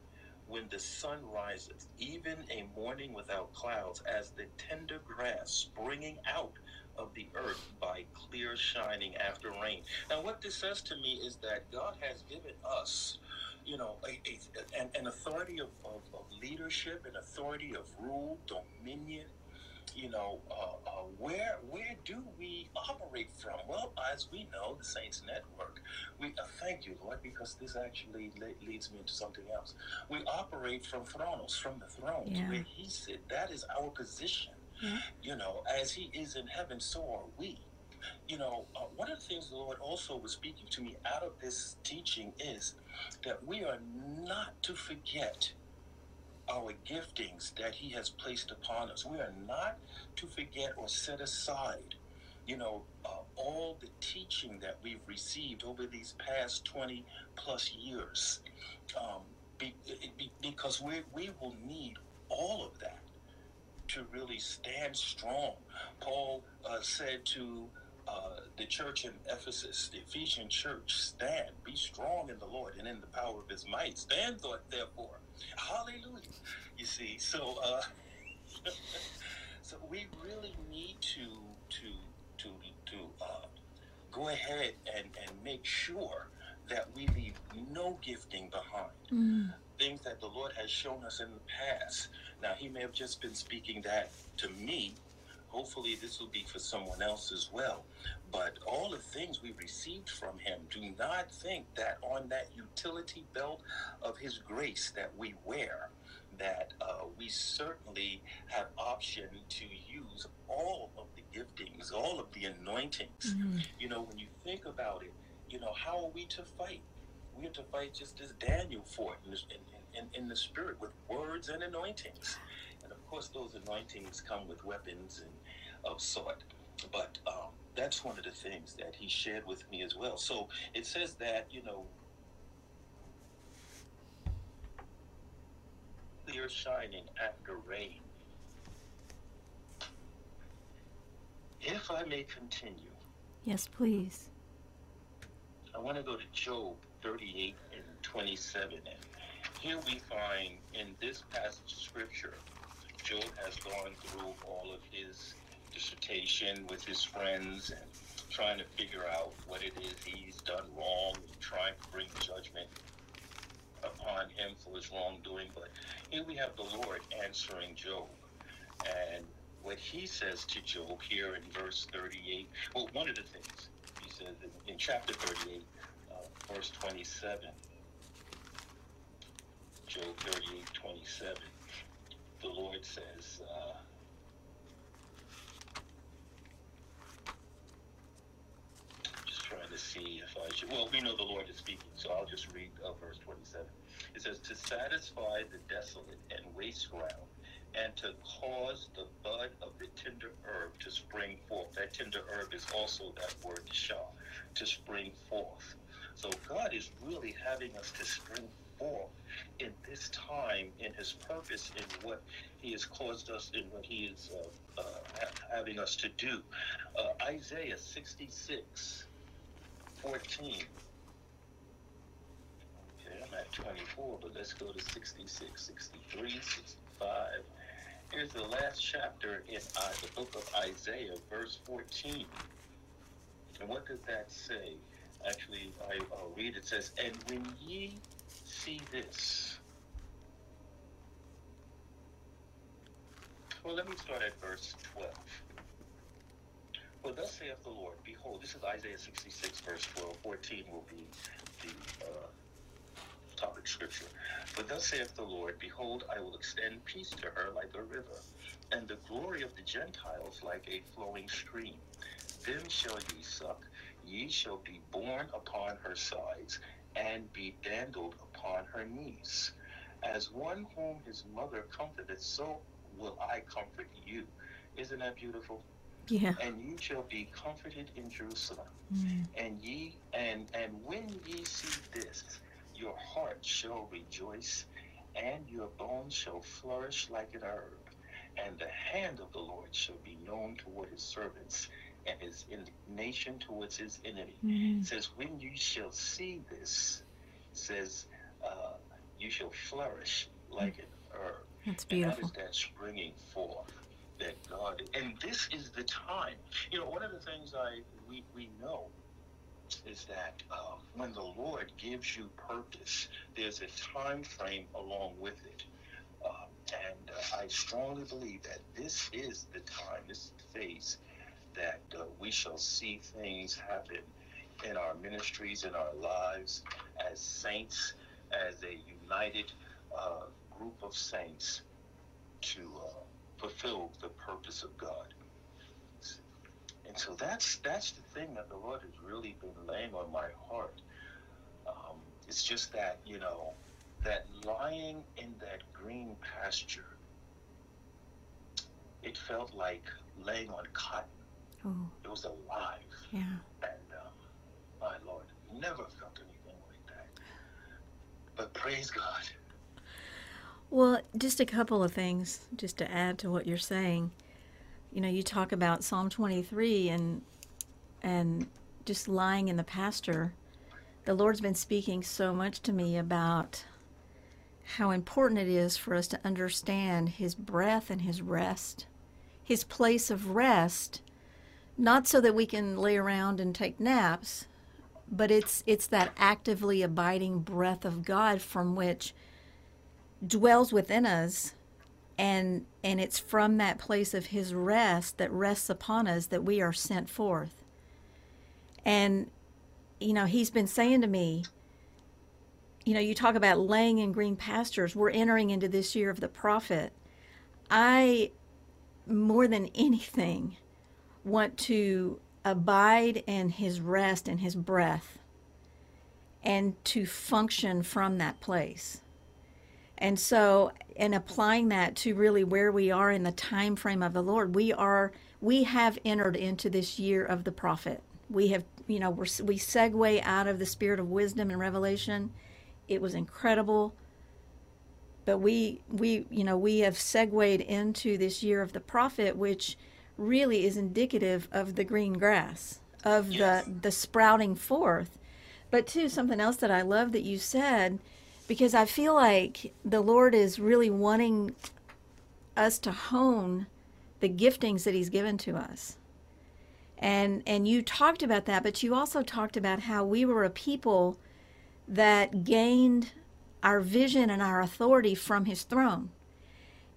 when the sun riseth, even a morning without clouds, as the tender grass springing out of the earth by clear shining after rain. Now, what this says to me is that God has given us, you know, a, a, an, an authority of, of, of leadership, an authority of rule, dominion. You know, uh, uh, where where do we operate from? Well, as we know, the Saints Network. We uh, thank you, Lord, because this actually le- leads me into something else. We operate from thrones, from the thrones Yeah. where He said that is our position. Yeah. You know, as He is in heaven, so are we. You know, uh, one of the things the Lord also was speaking to me out of this teaching is that we are not to forget our giftings that He has placed upon us. We are not to forget or set aside, you know, uh, all the teaching that we've received over these past 20 plus years. Um, be, be, because we, we will need all of that to really stand strong. Paul uh, said to uh, the church in Ephesus, the Ephesian church, stand, be strong in the Lord and in the power of his might. Stand, therefore. Hallelujah. You see, so uh, so we really need to to to to uh, go ahead and, and make sure that we leave no gifting behind Mm. things that the Lord has shown us in the past. Now, He may have just been speaking that to me. Hopefully, this will be for someone else as well. But all the things we received from Him, do not think that on that utility belt of His grace that we wear, that uh, we certainly have option to use all of the giftings, all of the anointings. Mm. You know, when you think about it, you know, how are we to fight? We have to fight just as Daniel fought in, in, in, in the spirit with words and anointings. And of course, those anointings come with weapons and of sort. But um, that's one of the things that he shared with me as well. So it says that, you know, clear shining after rain. If I may continue, Yes, please. I want to go to Job 38 and 27. And here we find in this passage of scripture, Job has gone through all of his dissertation with his friends and trying to figure out what it is he's done wrong and trying to bring judgment upon him for his wrongdoing. But here we have the Lord answering Job. And what he says to Job here in verse 38, well, one of the things he says in, in chapter 38, uh, verse 27, Job 38, 27, the Lord says, uh, just trying to see if I should, well, we know the Lord is speaking, so I'll just read uh, verse 27. It says, To satisfy the desolate and waste ground, and to cause the bud of the tender herb to spring forth. That tender herb is also that word shah, to spring forth. So God is really having us to spring forth in this time in His purpose in what He has caused us in what He is uh, uh, having us to do. Uh, Isaiah 66, 14. Okay, I'm at 24, but let's go to 66, 63, 65. Here's the last chapter in uh, the book of Isaiah, verse 14. And what does that say? Actually, I, will read it. says, And when ye see this, well, let me start at verse 12. Well, thus saith the Lord, Behold, this is Isaiah 66, verse 12. 14 will be the uh, topic scripture. But thus saith the Lord, Behold, I will extend peace to her like a river, and the glory of the Gentiles like a flowing stream. Them shall ye suck, ye shall be borne upon her sides, and be dandled upon her knees. As one whom his mother comforted, so will I comfort you. Isn't that beautiful? Yeah. And you shall be comforted in Jerusalem. Mm. And ye and and when ye see this, your heart shall rejoice, and your bones shall flourish like an herb. And the hand of the Lord shall be known toward his servants, and his indignation towards his enemy. It says, When you shall see this, says, uh, you shall flourish like an herb. That's beautiful. And that is that springing forth that God. And this is the time. You know, one of the things I we, we know is that um, when the Lord gives you purpose, there's a time frame along with it. Um, and uh, I strongly believe that this is the time, this phase, that uh, we shall see things happen in our ministries, in our lives, as saints, as a united uh, group of saints to uh, fulfill the purpose of God. And so that's that's the thing that the Lord has really been laying on my heart. Um, it's just that you know that lying in that green pasture, it felt like laying on cotton. Oh. It was alive. Yeah. And um, my Lord, never felt anything like that. But praise God. Well, just a couple of things, just to add to what you're saying you know, you talk about Psalm 23 and and just lying in the pasture. The Lord's been speaking so much to me about how important it is for us to understand his breath and his rest, his place of rest, not so that we can lay around and take naps, but it's it's that actively abiding breath of God from which dwells within us and and it's from that place of his rest that rests upon us that we are sent forth. And you know he's been saying to me you know you talk about laying in green pastures. We're entering into this year of the prophet. I more than anything want to abide in his rest and his breath and to function from that place and so, in applying that to really where we are in the time frame of the Lord, we are we have entered into this year of the prophet. We have, you know, we're, we segue out of the spirit of wisdom and revelation. It was incredible, but we we you know we have segued into this year of the prophet, which really is indicative of the green grass of yes. the the sprouting forth. But too, something else that I love that you said because I feel like the Lord is really wanting us to hone the giftings that He's given to us. And and you talked about that, but you also talked about how we were a people that gained our vision and our authority from His throne.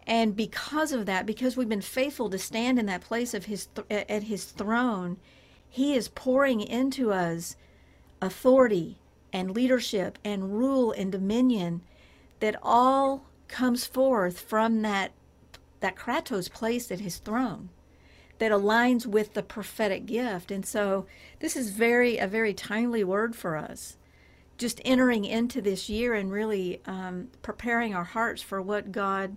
And because of that, because we've been faithful to stand in that place of His th- at His throne, He is pouring into us authority and leadership and rule and dominion that all comes forth from that that kratos place at his throne that aligns with the prophetic gift and so this is very a very timely word for us just entering into this year and really um, preparing our hearts for what god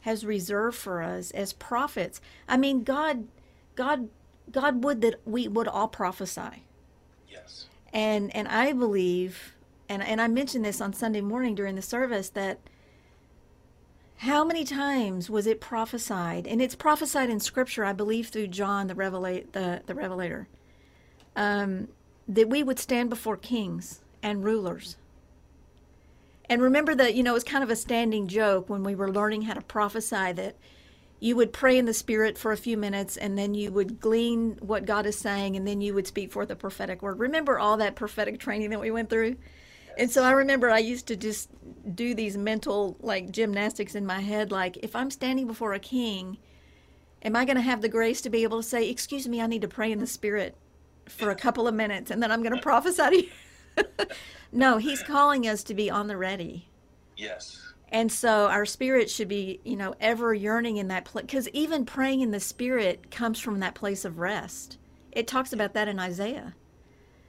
has reserved for us as prophets. I mean, God, God, God would that we would all prophesy. Yes. And and I believe, and and I mentioned this on Sunday morning during the service that how many times was it prophesied? And it's prophesied in Scripture, I believe, through John the revelate the the Revelator, um, that we would stand before kings and rulers. And remember that you know it's kind of a standing joke when we were learning how to prophesy that you would pray in the spirit for a few minutes and then you would glean what God is saying and then you would speak forth a prophetic word. Remember all that prophetic training that we went through? And so I remember I used to just do these mental like gymnastics in my head like if I'm standing before a king, am I going to have the grace to be able to say, "Excuse me, I need to pray in the spirit for a couple of minutes and then I'm going to prophesy to you?" no, he's calling us to be on the ready. Yes. And so our spirit should be, you know, ever yearning in that place. Because even praying in the spirit comes from that place of rest. It talks about that in Isaiah,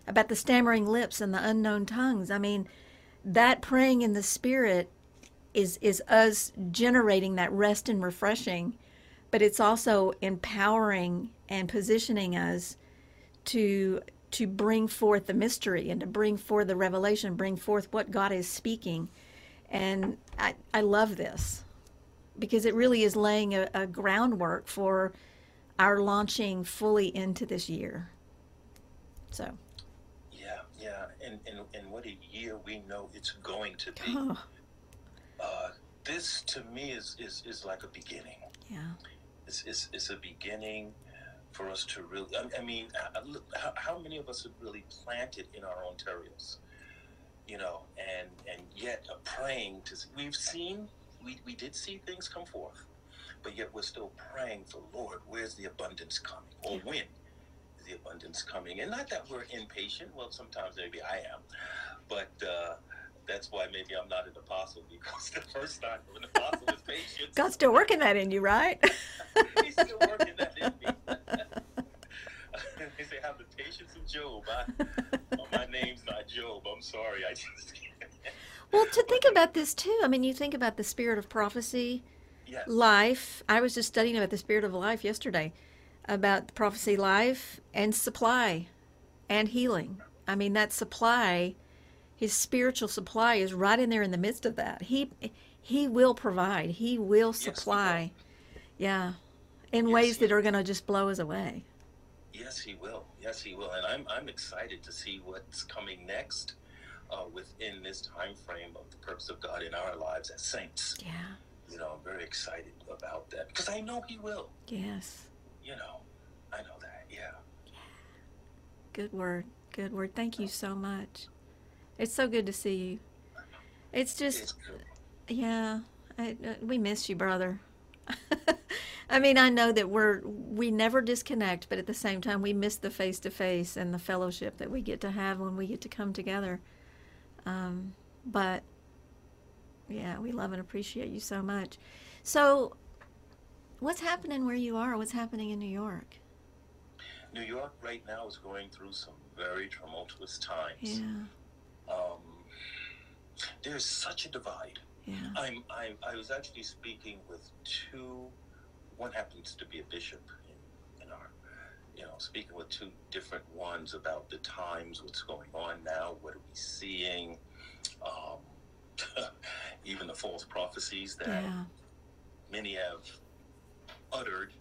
about the stammering lips and the unknown tongues. I mean, that praying in the spirit is is us generating that rest and refreshing, but it's also empowering and positioning us to to bring forth the mystery and to bring forth the revelation, bring forth what God is speaking and I, I love this because it really is laying a, a groundwork for our launching fully into this year. So, Yeah, yeah. And, and, and what a year we know it's going to be. oh, Uh, this to me is, is, is like a beginning. yeah, It's, it's, it's a beginning for us to really. I, I mean, look, how, how many of us have really planted in our own territories? You know, and and yet are praying to. We've seen, we, we did see things come forth, but yet we're still praying for Lord. Where's the abundance coming, or when is the abundance coming? And not that we're impatient. Well, sometimes maybe I am, but. Uh, that's why maybe I'm not an apostle because the first time an apostle is patience. God's still working that in you, right? He's still working that in me. they say, have the patience of Job. I, oh, my name's not Job. I'm sorry. I just well, to think about this too, I mean, you think about the spirit of prophecy, Yes. life. I was just studying about the spirit of life yesterday, about prophecy, life, and supply, and healing. I mean, that supply, his spiritual supply, is right in there in the midst of that. He he will provide. He will he supply. Yeah, in Yes, ways that are going to just blow us away. Yes, he will. Yes, he will. And I'm, I'm excited to see what's coming next uh, within this time frame of the purpose of God in our lives as saints. Yeah. You know, I'm very excited about that because I know he will. Yes. You know, I know that. Yeah. yeah. Good word. Good word. Thank you so much. It's so good to see you. It's just It's. Yeah, I, uh, we miss you, brother. I mean, I know that we're we never disconnect, but at the same time, we miss the face to face and the fellowship that we get to have when we get to come together. Um, but yeah, we love and appreciate you so much. So, what's happening where you are? What's happening in New York? New York right now is going through some very tumultuous times. Yeah, Um, there's such a divide. yeah, I'm, I'm, I was actually speaking with two, one happens to be a bishop in, in our, you know, speaking with two different ones about the times, what's going on now, what are we seeing, um, even the false prophecies that yeah, many have uttered.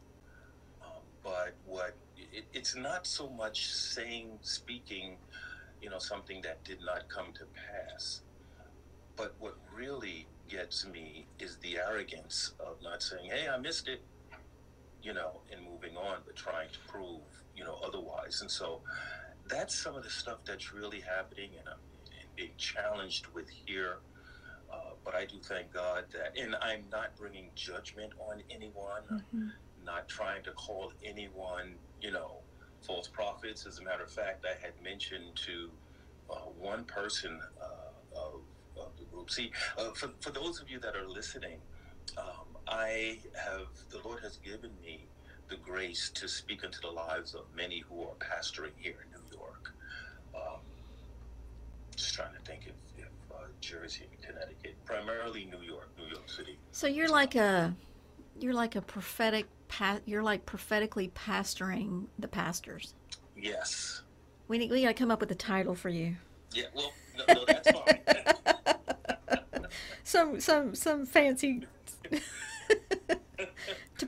Um, but what it, it's not so much saying, speaking, you know, something that did not come to pass. But what really gets me is the arrogance of not saying, "Hey, I missed it," you know, and moving on, but trying to prove, you know, otherwise. And so, that's some of the stuff that's really happening, and I'm and being challenged with here. Uh, but I do thank God that, and I'm not bringing judgment on anyone, mhm, not trying to call anyone, you know, false prophets. As a matter of fact, I had mentioned to uh, one person uh, of, of the group. See, uh, for, for those of you that are listening, um, I have, the Lord has given me the grace to speak into the lives of many who are pastoring here in New York. Um, just trying to think if, if uh, Jersey and Connecticut, primarily New York, New York City. So you're like a you're like a prophetic. Pa- you're like prophetically pastoring the pastors. Yes. We need, we got to come up with a title for you. Yeah. Well, no, no that's fine. Some some some fancy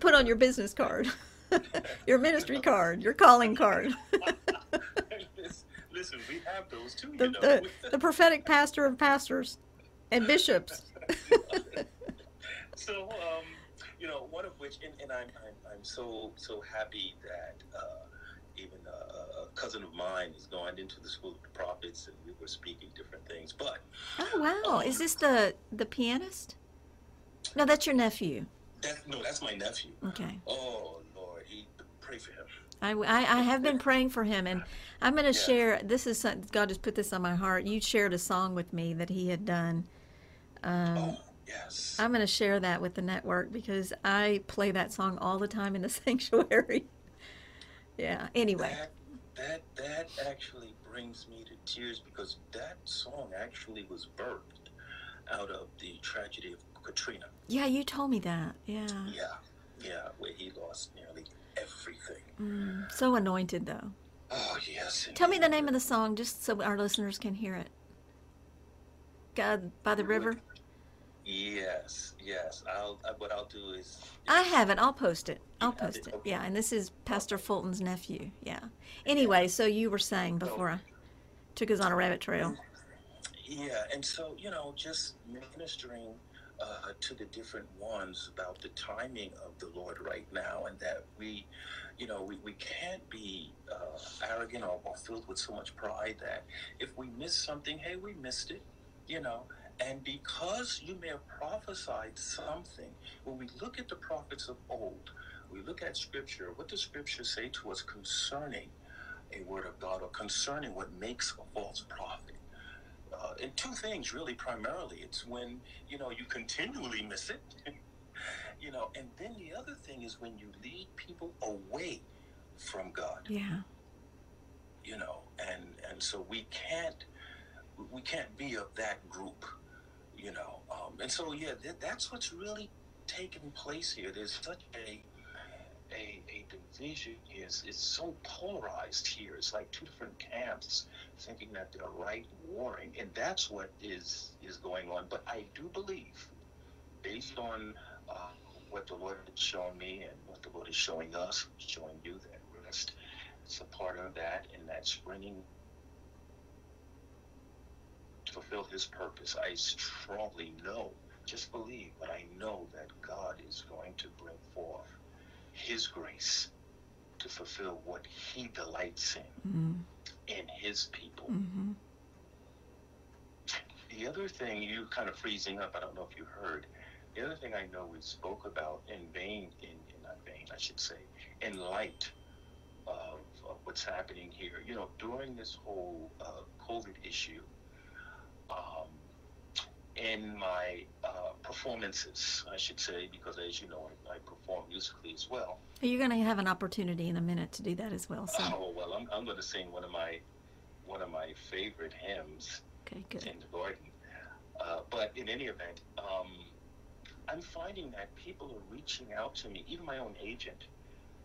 put on your business card, your ministry card, your calling card. Listen, we have those too. The, you know. the, the prophetic pastor of pastors and bishops. so, um, you know, one of which, and, and I'm, I'm, I'm so so happy that uh, even a, a cousin of mine is going into the school of the prophets, and we were speaking different things. But Oh wow! Is this the the pianist? No, that's your nephew. That no, that's my nephew. Okay. Oh Lord, he pray for him. I, I, I have been praying for him, and I'm going to Yeah. share. This is God just put this on my heart. You shared a song with me that he had done. Um, oh yes. I'm going to share that with the network because I play that song all the time in the sanctuary. yeah. Anyway, That, that that actually brings me to tears because that song actually was birthed out of the tragedy of Katrina. yeah, you told me that. Yeah. Yeah, yeah, where he lost nearly everything. Mm, so anointed though. Oh yes. Tell me the name of the song just so our listeners can hear it. God by the river. Yes, yes. I'll. Uh, what I'll do is. I have it. I'll post it. I'll post it? it. Okay. Yeah, and this is Pastor Fulton's nephew. Yeah. Anyway, so you were saying before I took us on a rabbit trail. Yeah, and so you know, just ministering uh, to the different ones about the timing of the Lord right now, and that we, you know, we, we can't be uh, arrogant or, or filled with so much pride that if we miss something, hey, we missed it, you know. And because you may have prophesied something, when we look at the prophets of old, we look at Scripture. What does Scripture say to us concerning a word of God or concerning what makes a false prophet? Uh, and two things really primarily. It's when you know you continually miss it you know and then the other thing is when you lead people away from god. Yeah. you know and and so we can't we can't be of that group you know um, and so yeah that, that's what's really taking place here. There's such a a, a division is it's, so polarized here. It's like two different camps thinking that they're right warring and that's what is is going on. But i do believe based on uh, what the lord has shown me and what the lord is showing us showing you that rest it's a part of that and that springing to fulfill his purpose. I strongly know just believe but i know that god is going to bring forth his grace to fulfill what he delights in Mm-hmm. in his people. Mm-hmm. The other thing you kind of freezing up, I don't know if you heard. The other thing I know we spoke about in vain, in, in not vain, I should say, in light of, of what's happening here. You know, during this whole uh, COVID issue, um, in my uh, performances, I should say, because as you know, I, I perform musically as well. You're going to have an opportunity in a minute to do that as well. So, Oh well, I'm, I'm going to sing one of my one of my favorite hymns okay, good. in the garden. Uh, but in any event, um, I'm finding that people are reaching out to me, even my own agent.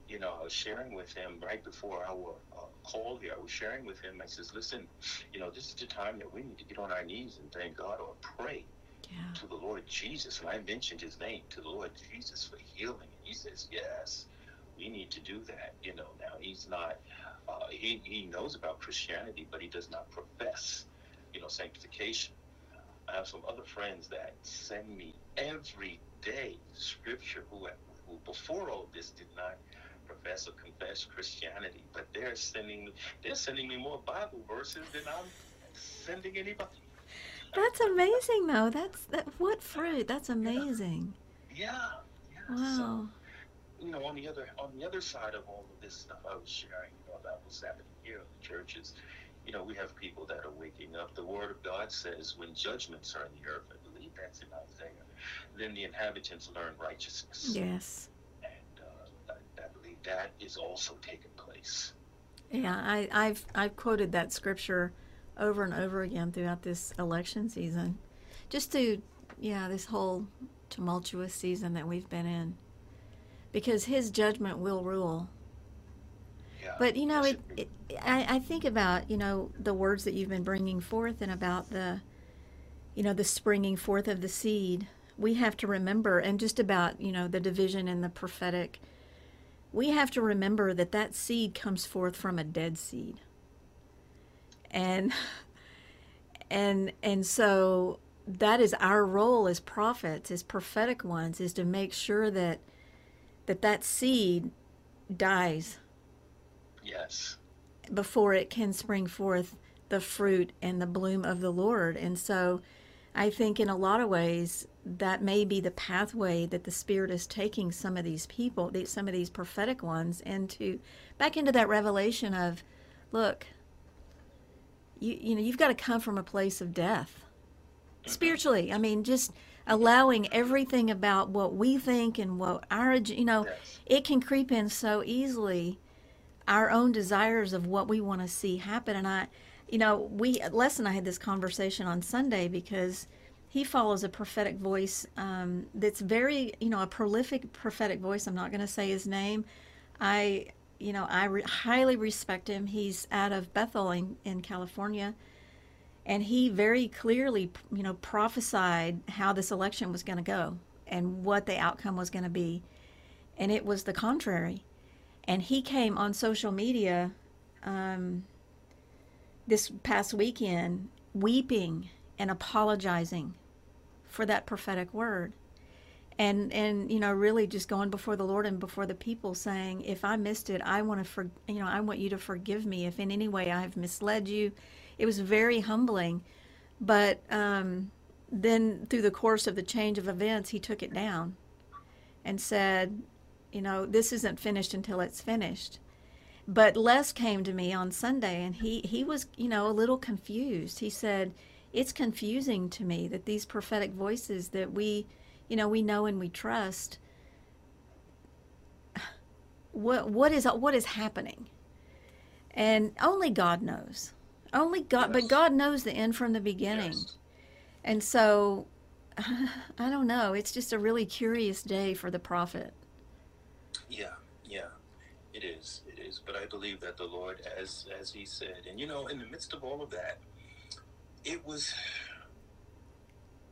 You know, I was sharing with him right before our uh, call here. I was sharing with him. I says, "Listen, you know, this is the time that we need to get on our knees and thank God or pray Yeah. to the Lord Jesus." And I mentioned His name to the Lord Jesus for healing, and he says, "Yes, we need to do that." You know, now he's not. Uh, he he knows about Christianity, but he does not profess, you know, sanctification. I have some other friends that send me every day scripture who, who before all this did not profess or confess Christianity, but they're sending they're sending me more Bible verses than I'm sending anybody. That's amazing, though. That's that. What fruit? That's amazing. Yeah. yeah. So, Wow. you know, on the other on the other side of all of this stuff I was sharing, you know, about what's happening here in the churches, you know, we have people that are waking up. The Word of God says, when judgments are in the earth, I believe that's in Isaiah, then the inhabitants learn righteousness. Yes. And uh, I, I believe that is also taking place. Yeah, I, I've I've quoted that scripture over and over again throughout this election season, just to yeah this whole tumultuous season that we've been in. because his judgment will rule. Yeah. But you know, it, it I, I think about you know the words that you've been bringing forth and about the, you know, the springing forth of the seed. We have to remember, and just about you know the division and the prophetic. We have to remember that that seed comes forth from a dead seed. And and and so that is our role as prophets, as prophetic ones, is to make sure that that that seed dies Yes. before it can spring forth the fruit and the bloom of the Lord. And so I think in a lot of ways that may be the pathway that the Spirit is taking some of these people, these- some of these prophetic ones, into back into that revelation of, look, you you know you've got to come from a place of death mm-hmm. spiritually. I mean, just allowing everything about what we think and what our you know Yes. it can creep in so easily our own desires of what we want to see happen and i you know we les and i had this conversation on sunday because he follows a prophetic voice um, that's very you know a prolific prophetic voice i'm not going to say his name. I you know i re- highly respect him. He's out of bethel in, in california. And he very clearly you know prophesied how this election was going to go and what the outcome was going to be. And it was the contrary. And he came on social media um, this past weekend weeping and apologizing for that prophetic word. And and you know really just going before the lord and before the people saying if i missed it i want to for you know i want you to forgive me if in any way i have misled you. It was very humbling but um, then through the course of the change of events he took it down and said you know this isn't finished until it's finished. But les came to me on sunday and he he was you know a little confused. He said it's confusing to me that these prophetic voices that we you know we know and we trust what what is what is happening and only god knows only god but god knows the end from the beginning Yes. and so i don't know it's just a really curious day for the prophet Yeah, yeah, it is. It is. But I believe that the Lord, as as He said, and you know, in the midst of all of that, it was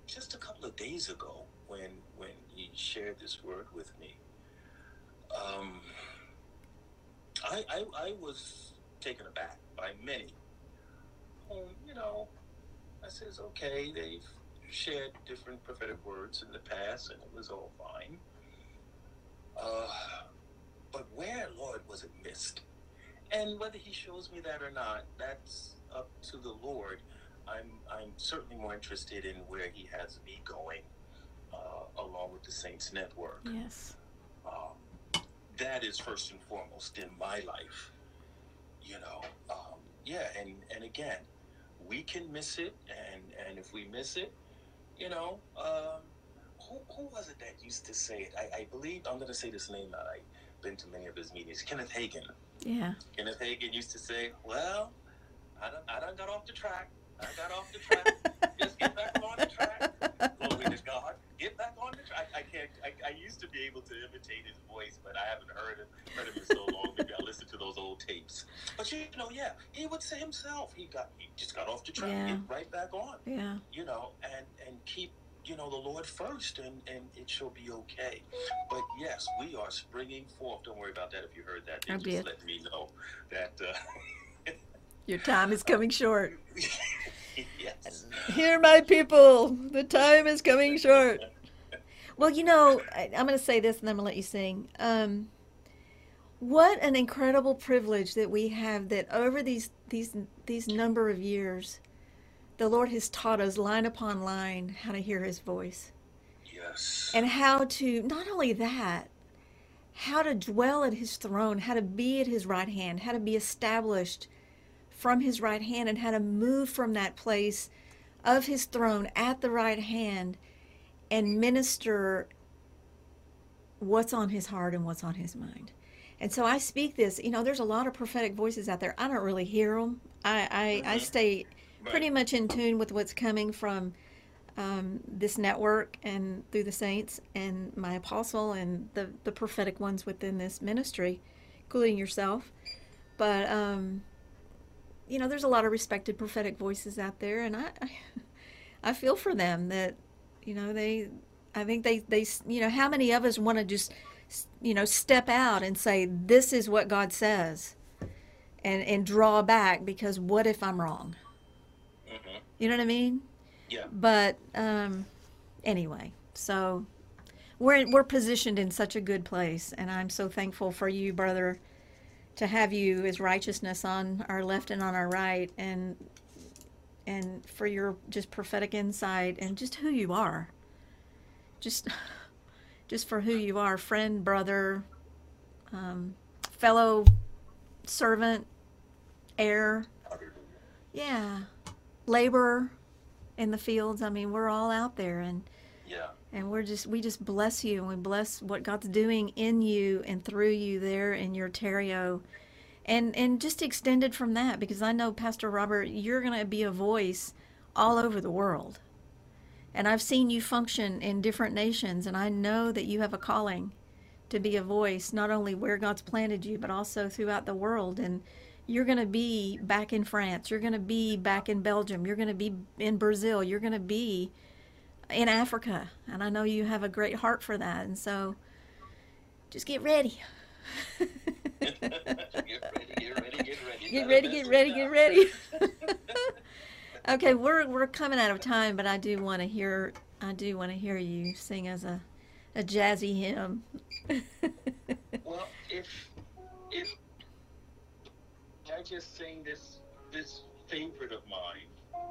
just a couple of days ago when when He shared this word with me. Um, I I, I was taken aback by many. Whom you know, I says, okay, they've shared different prophetic words in the past, and it was all fine. Uh, but where, Lord, was it missed? And whether He shows me that or not, that's up to the Lord. I'm I'm certainly more interested in where He has me going, uh, along with the Saints Network. yes Um, that is first and foremost in my life. You know, um, yeah, and and again, we can miss it, and and if we miss it, you know, um, who who was it that used to say it? I, I believe I'm going to say this name out. I've been to many of his meetings. Kenneth Hagin. yeah Kenneth Hagin used to say, "Well, I done, I done got off the track. I got off the track. Just get back on the track. Glory to God. Get back on the track. I, I can't. I, I used to be able to imitate his voice, but I haven't heard him heard him in so long. Maybe I listened to those old tapes. But you know, yeah, he would say himself. He got. He just got off the track. Yeah. Get right back on. yeah You know, and and keep. You know the Lord first, and and it shall be okay. But yes, we are springing forth. Don't worry about that. If you heard that, then just let me know that. Uh, your time is coming short yes. Hear my people, the time is coming short. Well, you know, I, I'm going to say this and then I'm going to let you sing. Um, what an incredible privilege that we have that over these these these number of years, the Lord has taught us line upon line how to hear His voice Yes. and how to not only that, how to dwell at His throne, how to be at His right hand, how to be established from His right hand, and how to move from that place of His throne at the right hand and minister what's on his heart and what's on his mind. And so I speak this, you know, there's a lot of prophetic voices out there. I don't really hear them. I, I, I Mhm. stay pretty much in tune with what's coming from um, this network and through the saints and my apostle and the, the prophetic ones within this ministry, including yourself. But, um, you know, there's a lot of respected prophetic voices out there, and I, I, feel for them that, you know, they, I think they, they, you know, how many of us want to just, you know, step out and say, this is what God says and, and draw back because what if I'm wrong? hmm You know what I mean? Yeah. But um, anyway, so we're we're positioned in such a good place, and I'm so thankful for you, brother, to have you as righteousness on our left and on our right, and and for your just prophetic insight and just who you are. Just just for who you are, friend, brother, um, fellow servant, heir. Yeah, laborer in the fields. I mean, we're all out there, and Yeah. and we're just we just bless you, and we bless what God's doing in you and through you there in your Terrio, and and just extended from that because I know Pastor Robert, you're gonna be a voice all over the world, and I've seen you function in different nations, and I know that you have a calling to be a voice not only where God's planted you, but also throughout the world. And you're going to be back in France. You're going to be back in Belgium. You're going to be in Brazil, you're going to be in Africa. And I know you have a great heart for that. And so just get ready. get ready, get ready, get ready. Get ready, get ready, get ready. okay, we're we're coming out of time, but I do want to hear I do want to hear you sing as a a jazzy hymn. Well, if if I just sing this this favorite of mine,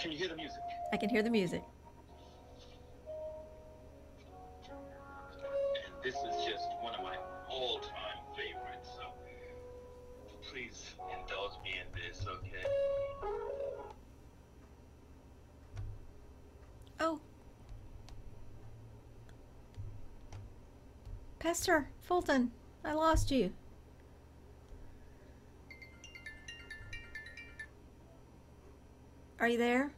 can you hear the music? I can hear the music. And this is just one of my all-time favorites. So please indulge me in this, okay? Oh. Pastor Fulton, I lost you. Are you there?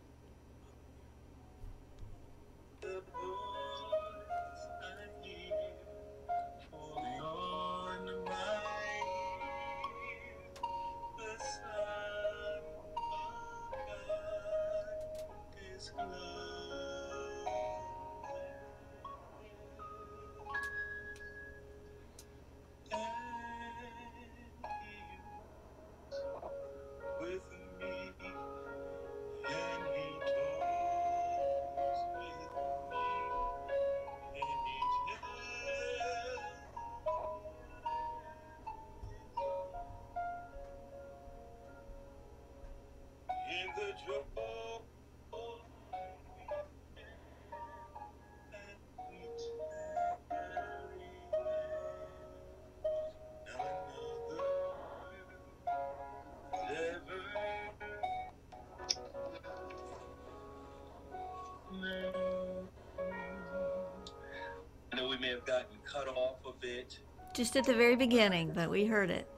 Have gotten cut off a bit. Just at the very beginning, but we heard it.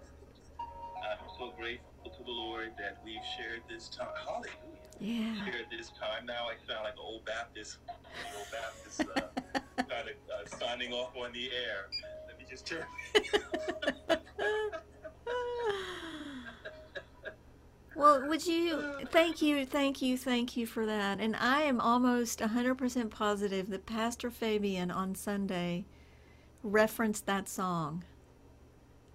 You thank you, thank you, thank you for that. And I am almost 100% positive that Pastor Fabian on Sunday referenced that song.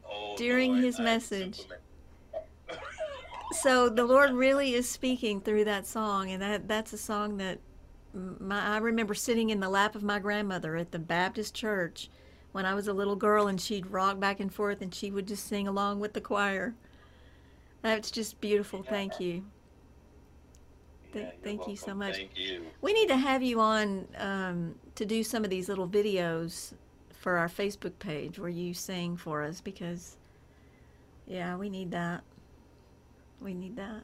Oh, During his I message. So the Lord really is speaking through that song, and that that's a song that my I remember sitting in the lap of my grandmother at the Baptist church when I was a little girl, and she'd rock back and forth, and she would just sing along with the choir. That's just beautiful. Thank you. Th- Yeah, thank you so much. Thank you. We need to have you on um, to do some of these little videos for our Facebook page where you sing for us because, yeah, we need that. We need that.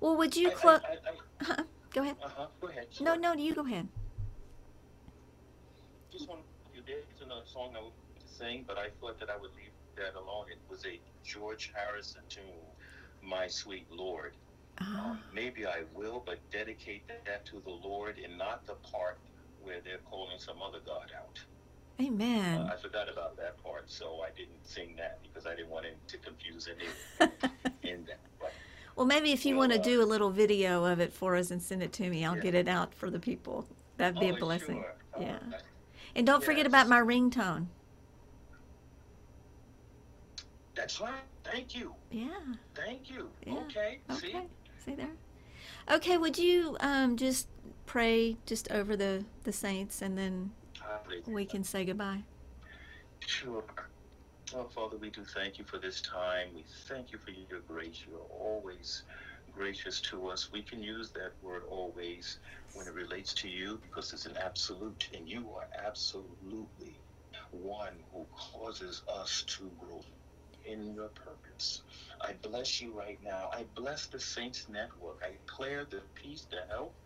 Well, would you close? I- Go ahead. Uh-huh. Go ahead. No, Sure. no, you go ahead. just to there's another song I would to sing, but I thought that I would leave that alone. It was a George Harrison tune, "My Sweet Lord." Ah, Um, maybe I will, but dedicate that to the Lord and not the part where they're calling some other God out. amen. Uh, I forgot about that part, so I didn't sing that because I didn't want him to confuse anyone in that. But well, maybe if you well, want to uh, do a little video of it for us and send it to me, I'll Yeah. get it out for the people. That'd be oh, a blessing. Sure. Yeah. Uh, And don't forget about my ringtone. that's right. Thank you. Yeah. Thank you. Yeah. Okay. See. Okay. See there. Okay. Would you um, just pray just over the the saints, and then we can say goodbye. Sure. Oh, Father, we do thank you for this time. We thank you for your grace. You're always gracious to us. We can use that word always when it relates to you because it's an absolute, and you are absolutely one who causes us to grow in your purpose. I bless you right now. I bless the Saints Network. I declare the peace, the health,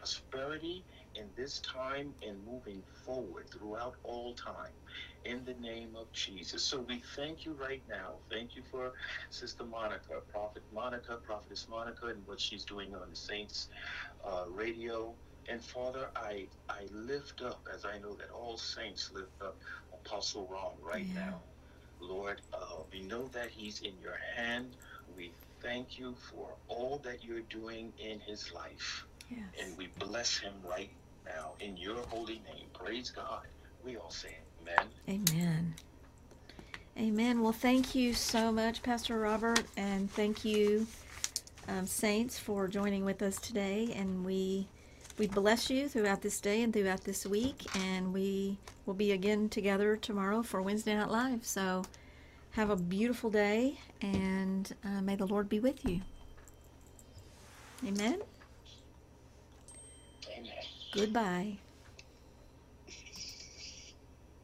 prosperity in this time and moving forward throughout all time in the name of Jesus. So we thank you right now. Thank you for Sister Monica, Prophet Monica, Prophetess Monica, and what she's doing on the Saints uh, radio. And Father, I I lift up, as I know that all saints lift up Apostle Ron right Yeah. now. Lord, uh, we know that he's in your hand. We thank you for all that you're doing in his life. Yes. And we bless him right now in your holy name. Praise God. We all say amen. Amen. Amen. Well, thank you so much, Pastor Robert, and thank you, um, saints, for joining with us today. And we we bless you throughout this day and throughout this week. And we will be again together tomorrow for Wednesday Night Live. So have a beautiful day, and uh, may the Lord be with you. Amen. Amen. Goodbye.